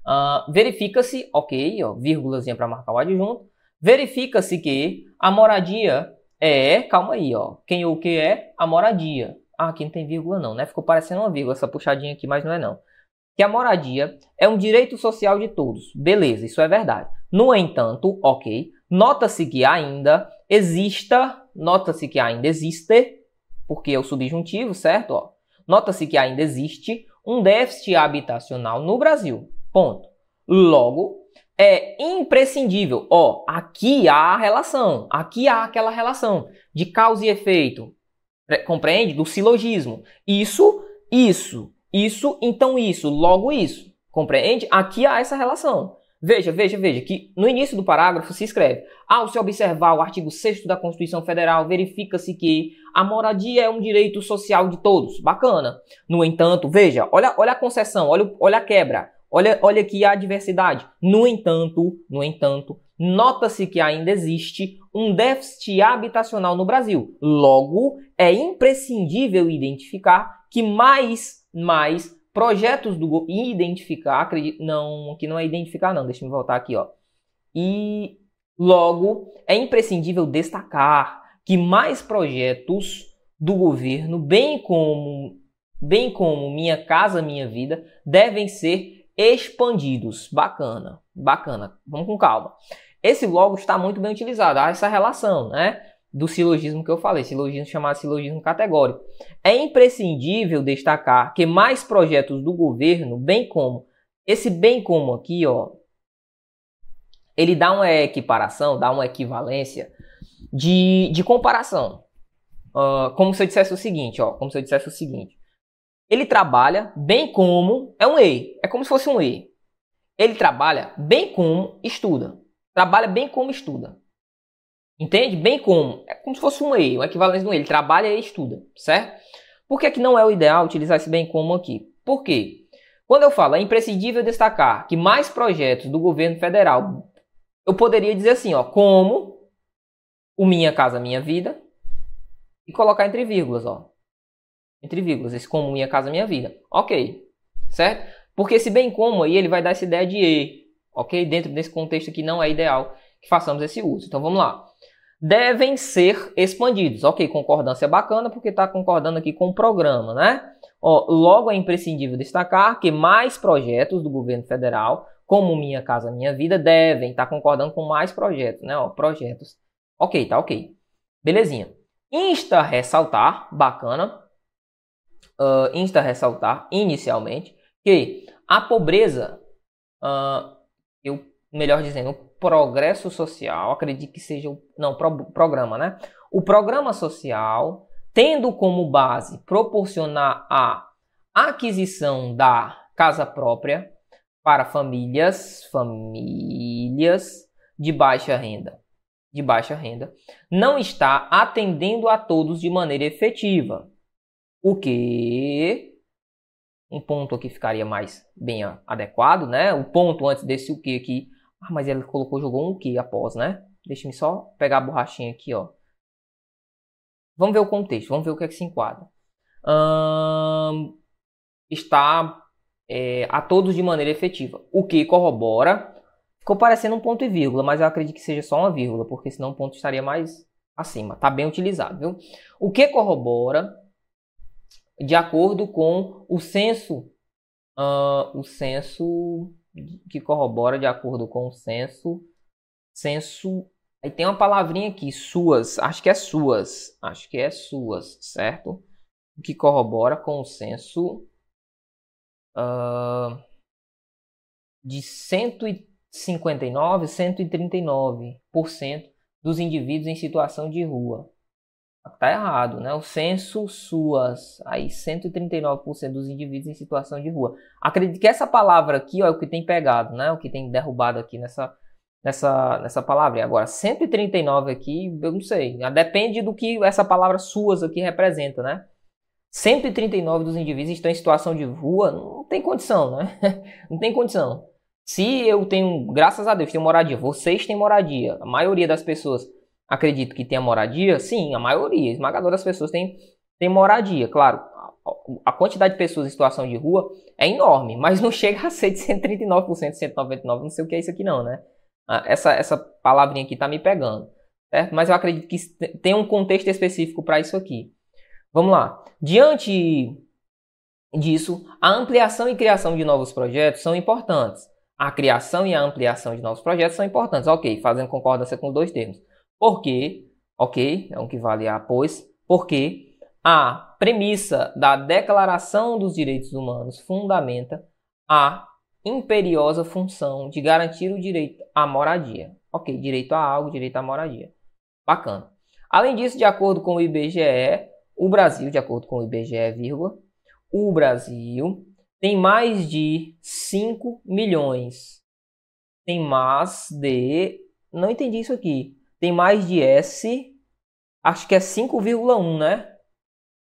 Uh, verifica-se, ok, ó, vírgulazinha para marcar o adjunto. Verifica-se que a moradia é, calma aí, ó. Quem ou o que é? A moradia. Ah, aqui não tem vírgula não, né? Ficou parecendo uma vírgula essa puxadinha aqui, mas não é não. Que a moradia é um direito social de todos. Beleza, isso é verdade. No entanto, ok, nota-se que ainda exista, nota-se que ainda existe, porque é o subjuntivo, certo? Nota-se que ainda existe um déficit habitacional no Brasil. Ponto. Logo, é imprescindível. Ó, aqui há a relação, aqui há aquela relação de causa e efeito. Compreende? Do silogismo. Isso, isso, isso, então isso, logo isso. Compreende? Aqui há essa relação. Veja, veja, veja, que no início do parágrafo se escreve: ao se observar o artigo 6 da Constituição Federal, verifica-se que a moradia é um direito social de todos. Bacana. No entanto, veja, olha, olha a concessão, olha, olha a quebra, olha, olha aqui a diversidade. No entanto, no entanto, nota-se que ainda existe um déficit habitacional no Brasil. Logo, é imprescindível identificar que mais, mais projetos do identificar, acredito, não, aqui não é identificar não, deixa eu voltar aqui, ó. E logo é imprescindível destacar que mais projetos do governo, bem como bem como Minha Casa Minha Vida, devem ser expandidos. Bacana, bacana. Vamos com calma. Esse logo está muito bem utilizado, há essa relação, né? Do silogismo que eu falei, silogismo chamado silogismo categórico. É imprescindível destacar que mais projetos do governo, bem como esse bem como aqui, ó, ele dá uma equiparação, dá uma equivalência de, de comparação. Uh, como se eu dissesse o seguinte, ó, como se eu dissesse o seguinte. Ele trabalha bem como é um E, é como se fosse um E. Ele trabalha bem como estuda. Trabalha bem como estuda. Entende? Bem como. É como se fosse um E, o equivalente um E. Ele trabalha e estuda, certo? Por que, é que não é o ideal utilizar esse bem como aqui? Por quê? Quando eu falo, é imprescindível destacar que mais projetos do governo federal, eu poderia dizer assim, ó, como o Minha Casa Minha Vida, e colocar entre vírgulas, ó. Entre vírgulas, esse como Minha Casa Minha Vida. Ok, certo? Porque esse bem como aí, ele vai dar essa ideia de E, ok? Dentro desse contexto aqui não é ideal que façamos esse uso. Então vamos lá devem ser expandidos. Ok, concordância bacana porque está concordando aqui com o programa, né? Ó, logo é imprescindível destacar que mais projetos do governo federal, como Minha Casa Minha Vida, devem estar tá concordando com mais projetos, né? Ó, projetos. Ok, tá ok. Belezinha. Insta ressaltar, bacana. Uh, insta ressaltar inicialmente que a pobreza, uh, melhor dizendo, progresso social, acredito que seja o não pro, programa, né? O programa social, tendo como base proporcionar a aquisição da casa própria para famílias, famílias de baixa renda, de baixa renda, não está atendendo a todos de maneira efetiva. O que um ponto aqui ficaria mais bem adequado, né? O ponto antes desse o que aqui ah, mas ele colocou, jogou um que após, né? Deixa-me só pegar a borrachinha aqui, ó. Vamos ver o contexto, vamos ver o que é que se enquadra. Hum, está é, a todos de maneira efetiva. O que corrobora. Ficou parecendo um ponto e vírgula, mas eu acredito que seja só uma vírgula, porque senão o ponto estaria mais acima. Está bem utilizado, viu? O que corrobora de acordo com o censo, uh, o censo que corrobora de acordo com o censo. Censo. Aí tem uma palavrinha aqui, suas. Acho que é suas. Acho que é suas, certo? Que corrobora com o censo uh, de 159, 139% dos indivíduos em situação de rua. Tá errado, né? O censo suas, aí 139% dos indivíduos em situação de rua. Acredito que essa palavra aqui ó, é o que tem pegado, né? O que tem derrubado aqui nessa, nessa, nessa palavra. E agora, 139 aqui, eu não sei. Depende do que essa palavra suas aqui representa, né? 139 dos indivíduos estão em situação de rua, não tem condição, né? não tem condição. Se eu tenho, graças a Deus, tenho moradia, vocês têm moradia, a maioria das pessoas acredito que tenha moradia? Sim, a maioria, a esmagadora das pessoas tem, tem moradia. Claro, a quantidade de pessoas em situação de rua é enorme, mas não chega a ser de 139%, 199%, não sei o que é isso aqui não, né? Ah, essa, essa palavrinha aqui tá me pegando, certo? Mas eu acredito que tem um contexto específico para isso aqui. Vamos lá. Diante disso, a ampliação e criação de novos projetos são importantes. A criação e a ampliação de novos projetos são importantes. Ok, fazendo concordância com os dois termos. Porque, ok, é um que vale a pois, porque a premissa da Declaração dos Direitos Humanos fundamenta a imperiosa função de garantir o direito à moradia. Ok, direito a algo, direito à moradia. Bacana. Além disso, de acordo com o IBGE, o Brasil, de acordo com o IBGE, vírgula, o Brasil tem mais de 5 milhões. Tem mais de. Não entendi isso aqui. Tem mais de S. Acho que é 5,1, né?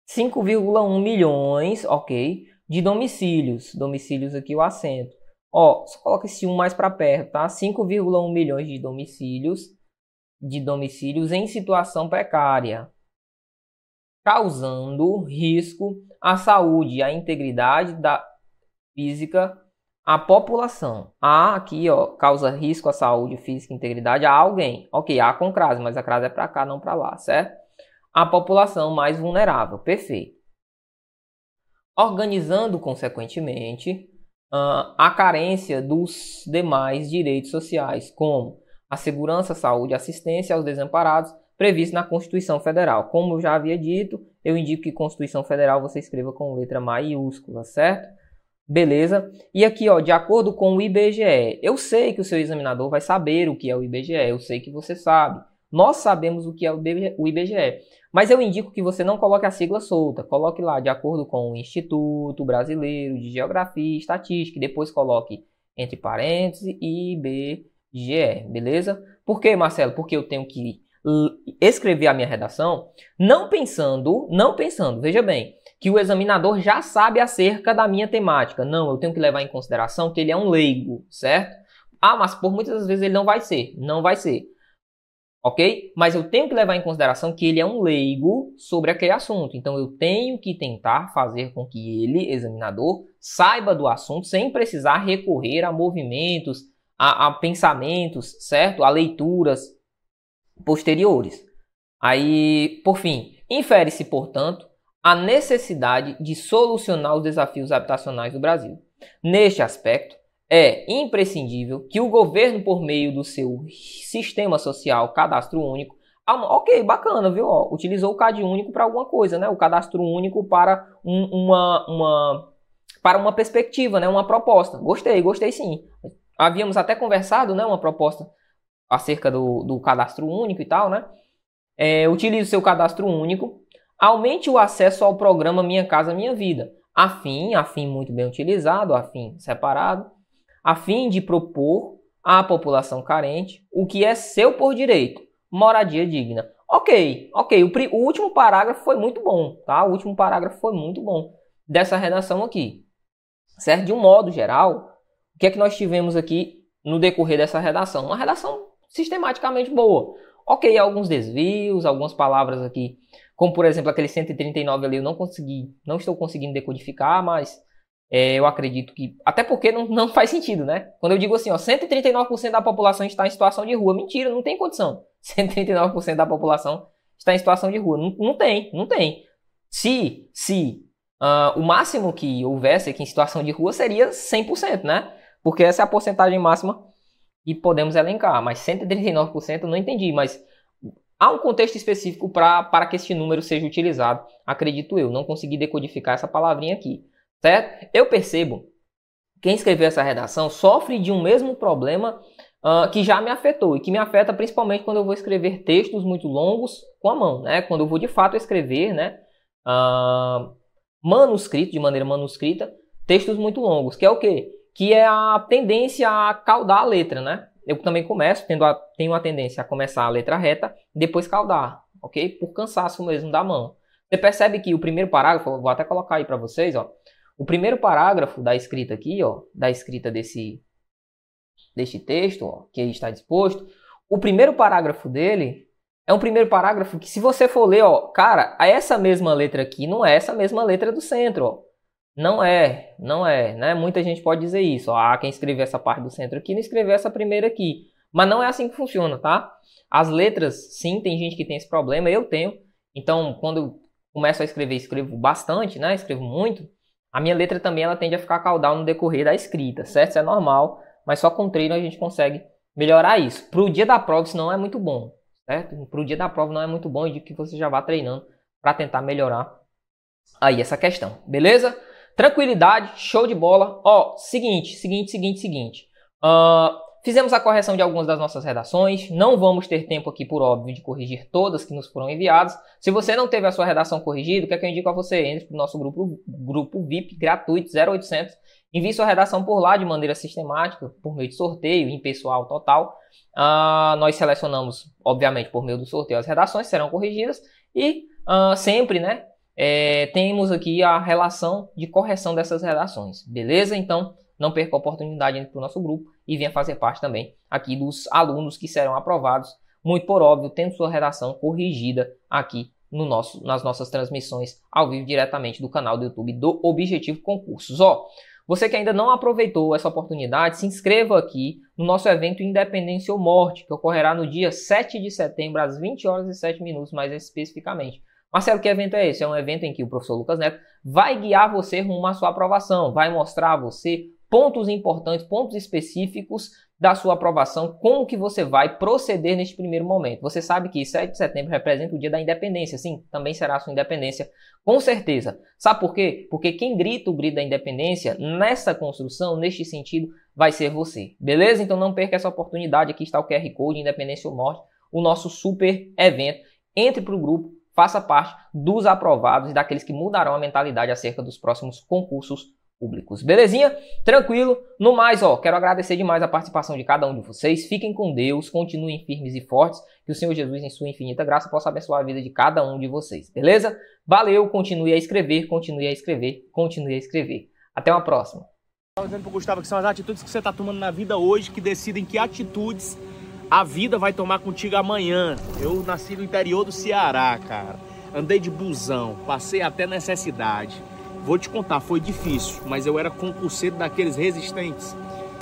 5,1 milhões, ok, de domicílios. Domicílios aqui o acento. Ó, só coloca esse 1 mais para perto, tá? 5,1 milhões de domicílios de domicílios em situação precária, causando risco à saúde e à integridade da física à população. A aqui, ó, causa risco à saúde física e integridade a alguém. OK, A com crase, mas a crase é para cá, não para lá, certo? A população mais vulnerável. Perfeito. Organizando consequentemente a carência dos demais direitos sociais, como a segurança, a saúde e assistência aos desamparados, previsto na Constituição Federal. Como eu já havia dito, eu indico que Constituição Federal você escreva com letra maiúscula, certo? Beleza? E aqui, ó, de acordo com o IBGE, eu sei que o seu examinador vai saber o que é o IBGE, eu sei que você sabe. Nós sabemos o que é o IBGE. Mas eu indico que você não coloque a sigla solta. Coloque lá de acordo com o Instituto Brasileiro de Geografia e Estatística. E depois coloque entre parênteses IBGE, beleza? Por que, Marcelo? Porque eu tenho que escrever a minha redação não pensando, não pensando, veja bem, que o examinador já sabe acerca da minha temática. Não, eu tenho que levar em consideração que ele é um leigo, certo? Ah, mas por muitas vezes ele não vai ser. Não vai ser ok? Mas eu tenho que levar em consideração que ele é um leigo sobre aquele assunto. Então eu tenho que tentar fazer com que ele, examinador, saiba do assunto sem precisar recorrer a movimentos, a, a pensamentos, certo? A leituras posteriores. Aí, por fim, infere-se, portanto, a necessidade de solucionar os desafios habitacionais do Brasil. Neste aspecto, é imprescindível que o governo, por meio do seu sistema social cadastro único, ok, bacana, viu? Ó, utilizou o CAD único para alguma coisa, né? O cadastro único para um, uma, uma, para uma perspectiva, né? Uma proposta. Gostei, gostei sim. Havíamos até conversado, né? Uma proposta acerca do, do cadastro único e tal, né? É, utilize o seu cadastro único. Aumente o acesso ao programa Minha Casa Minha Vida. Afim, afim muito bem utilizado, afim separado a fim de propor à população carente o que é seu por direito, moradia digna. Ok, ok, o, o, último parágrafo foi muito bom, tá? O último parágrafo foi muito bom dessa redação aqui. Certo? De um modo geral, o que é que nós tivemos aqui no decorrer dessa redação? Uma redação sistematicamente boa. Ok, alguns desvios, algumas palavras aqui, como por exemplo aquele 139 ali, eu não consegui, não estou conseguindo decodificar, mas é, eu acredito que. Até porque não, não faz sentido, né? Quando eu digo assim, ó, 139% da população está em situação de rua. Mentira, não tem condição. 139% da população está em situação de rua. Não, não tem, não tem. Se, se uh, o máximo que houvesse aqui em situação de rua seria 100%, né? Porque essa é a porcentagem máxima e podemos elencar. Mas 139% eu não entendi. Mas há um contexto específico pra, para que este número seja utilizado, acredito eu. Não consegui decodificar essa palavrinha aqui certo? Eu percebo quem escreveu essa redação sofre de um mesmo problema uh, que já me afetou e que me afeta principalmente quando eu vou escrever textos muito longos com a mão, né? Quando eu vou de fato escrever, né? Uh, manuscrito, de maneira manuscrita, textos muito longos, que é o quê? Que é a tendência a caudar a letra, né? Eu também começo, tendo a, tenho a tendência a começar a letra reta, depois caudar, ok? Por cansaço mesmo da mão. Você percebe que o primeiro parágrafo, vou até colocar aí para vocês, ó. O primeiro parágrafo da escrita aqui, ó, da escrita desse, deste texto, ó, que está disposto, o primeiro parágrafo dele é um primeiro parágrafo que, se você for ler, ó, cara, essa mesma letra aqui não é essa mesma letra do centro, ó. Não é, não é, né? Muita gente pode dizer isso. Ah, quem escreveu essa parte do centro aqui não escreveu essa primeira aqui. Mas não é assim que funciona, tá? As letras, sim, tem gente que tem esse problema, eu tenho. Então, quando eu começo a escrever, escrevo bastante, né? Escrevo muito. A minha letra também ela tende a ficar caudal no decorrer da escrita, certo? Isso é normal, mas só com treino a gente consegue melhorar isso. Para o dia da prova isso não é muito bom, certo? Para o dia da prova não é muito bom, eu digo que você já vá treinando para tentar melhorar aí essa questão, beleza? Tranquilidade, show de bola. Ó, seguinte, seguinte, seguinte, seguinte. Uh, Fizemos a correção de algumas das nossas redações. Não vamos ter tempo aqui, por óbvio, de corrigir todas que nos foram enviadas. Se você não teve a sua redação corrigida, o que é que eu indico a você? Entre para o nosso grupo, grupo VIP gratuito 0800. Envie sua redação por lá de maneira sistemática, por meio de sorteio, em pessoal total. Uh, nós selecionamos, obviamente, por meio do sorteio as redações, serão corrigidas. E uh, sempre, né, é, temos aqui a relação de correção dessas redações. Beleza? Então, não perca a oportunidade para o nosso grupo e venha fazer parte também aqui dos alunos que serão aprovados, muito por óbvio, tendo sua redação corrigida aqui no nosso, nas nossas transmissões ao vivo diretamente do canal do YouTube do Objetivo Concursos. Ó, você que ainda não aproveitou essa oportunidade, se inscreva aqui no nosso evento Independência ou Morte, que ocorrerá no dia 7 de setembro, às 20 horas e 7 minutos, mais especificamente. Marcelo, que evento é esse? É um evento em que o professor Lucas Neto vai guiar você rumo à sua aprovação, vai mostrar a você pontos importantes, pontos específicos da sua aprovação, como que você vai proceder neste primeiro momento. Você sabe que 7 de setembro representa o dia da independência, sim, também será a sua independência, com certeza. Sabe por quê? Porque quem grita o grito da independência nessa construção, neste sentido, vai ser você. Beleza? Então não perca essa oportunidade, aqui está o QR Code Independência ou Morte, o nosso super evento. Entre para o grupo, faça parte dos aprovados e daqueles que mudarão a mentalidade acerca dos próximos concursos públicos. Belezinha? Tranquilo? No mais, ó, quero agradecer demais a participação de cada um de vocês. Fiquem com Deus, continuem firmes e fortes. Que o Senhor Jesus, em sua infinita graça, possa abençoar a vida de cada um de vocês. Beleza? Valeu, continue a escrever, continue a escrever, continue a escrever. Até uma próxima. Estava dizendo para Gustavo que são as atitudes que você está tomando na vida hoje que decidem que atitudes a vida vai tomar contigo amanhã. Eu nasci no interior do Ceará, cara. Andei de busão, passei até necessidade Vou te contar, foi difícil, mas eu era concurseiro daqueles resistentes.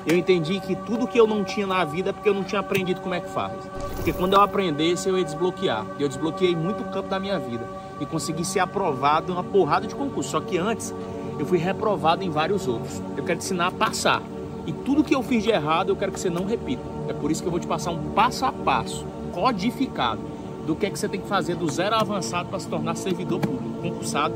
Eu entendi que tudo que eu não tinha na vida é porque eu não tinha aprendido como é que faz. Porque quando eu aprendesse, eu ia desbloquear. E eu desbloqueei muito campo da minha vida. E consegui ser aprovado em uma porrada de concurso. Só que antes, eu fui reprovado em vários outros. Eu quero te ensinar a passar. E tudo que eu fiz de errado, eu quero que você não repita. É por isso que eu vou te passar um passo a passo, codificado, do que é que você tem que fazer do zero avançado para se tornar servidor público, concursado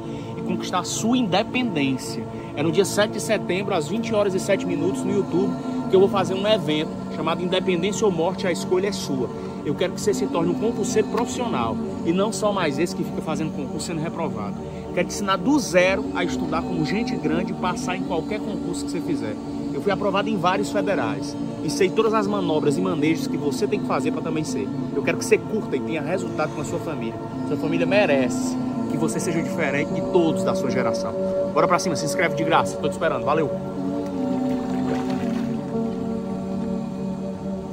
conquistar sua independência. É no dia 7 de setembro, às 20 horas e 7 minutos, no YouTube, que eu vou fazer um evento chamado Independência ou Morte, a escolha é sua. Eu quero que você se torne um concurseiro profissional e não só mais esse que fica fazendo concurso sendo reprovado. Quero te ensinar do zero a estudar como gente grande e passar em qualquer concurso que você fizer. Eu fui aprovado em vários federais e sei todas as manobras e manejos que você tem que fazer para também ser. Eu quero que você curta e tenha resultado com a sua família. Sua família merece que você seja diferente de todos da sua geração. Bora pra cima, se inscreve de graça. Tô te esperando. Valeu!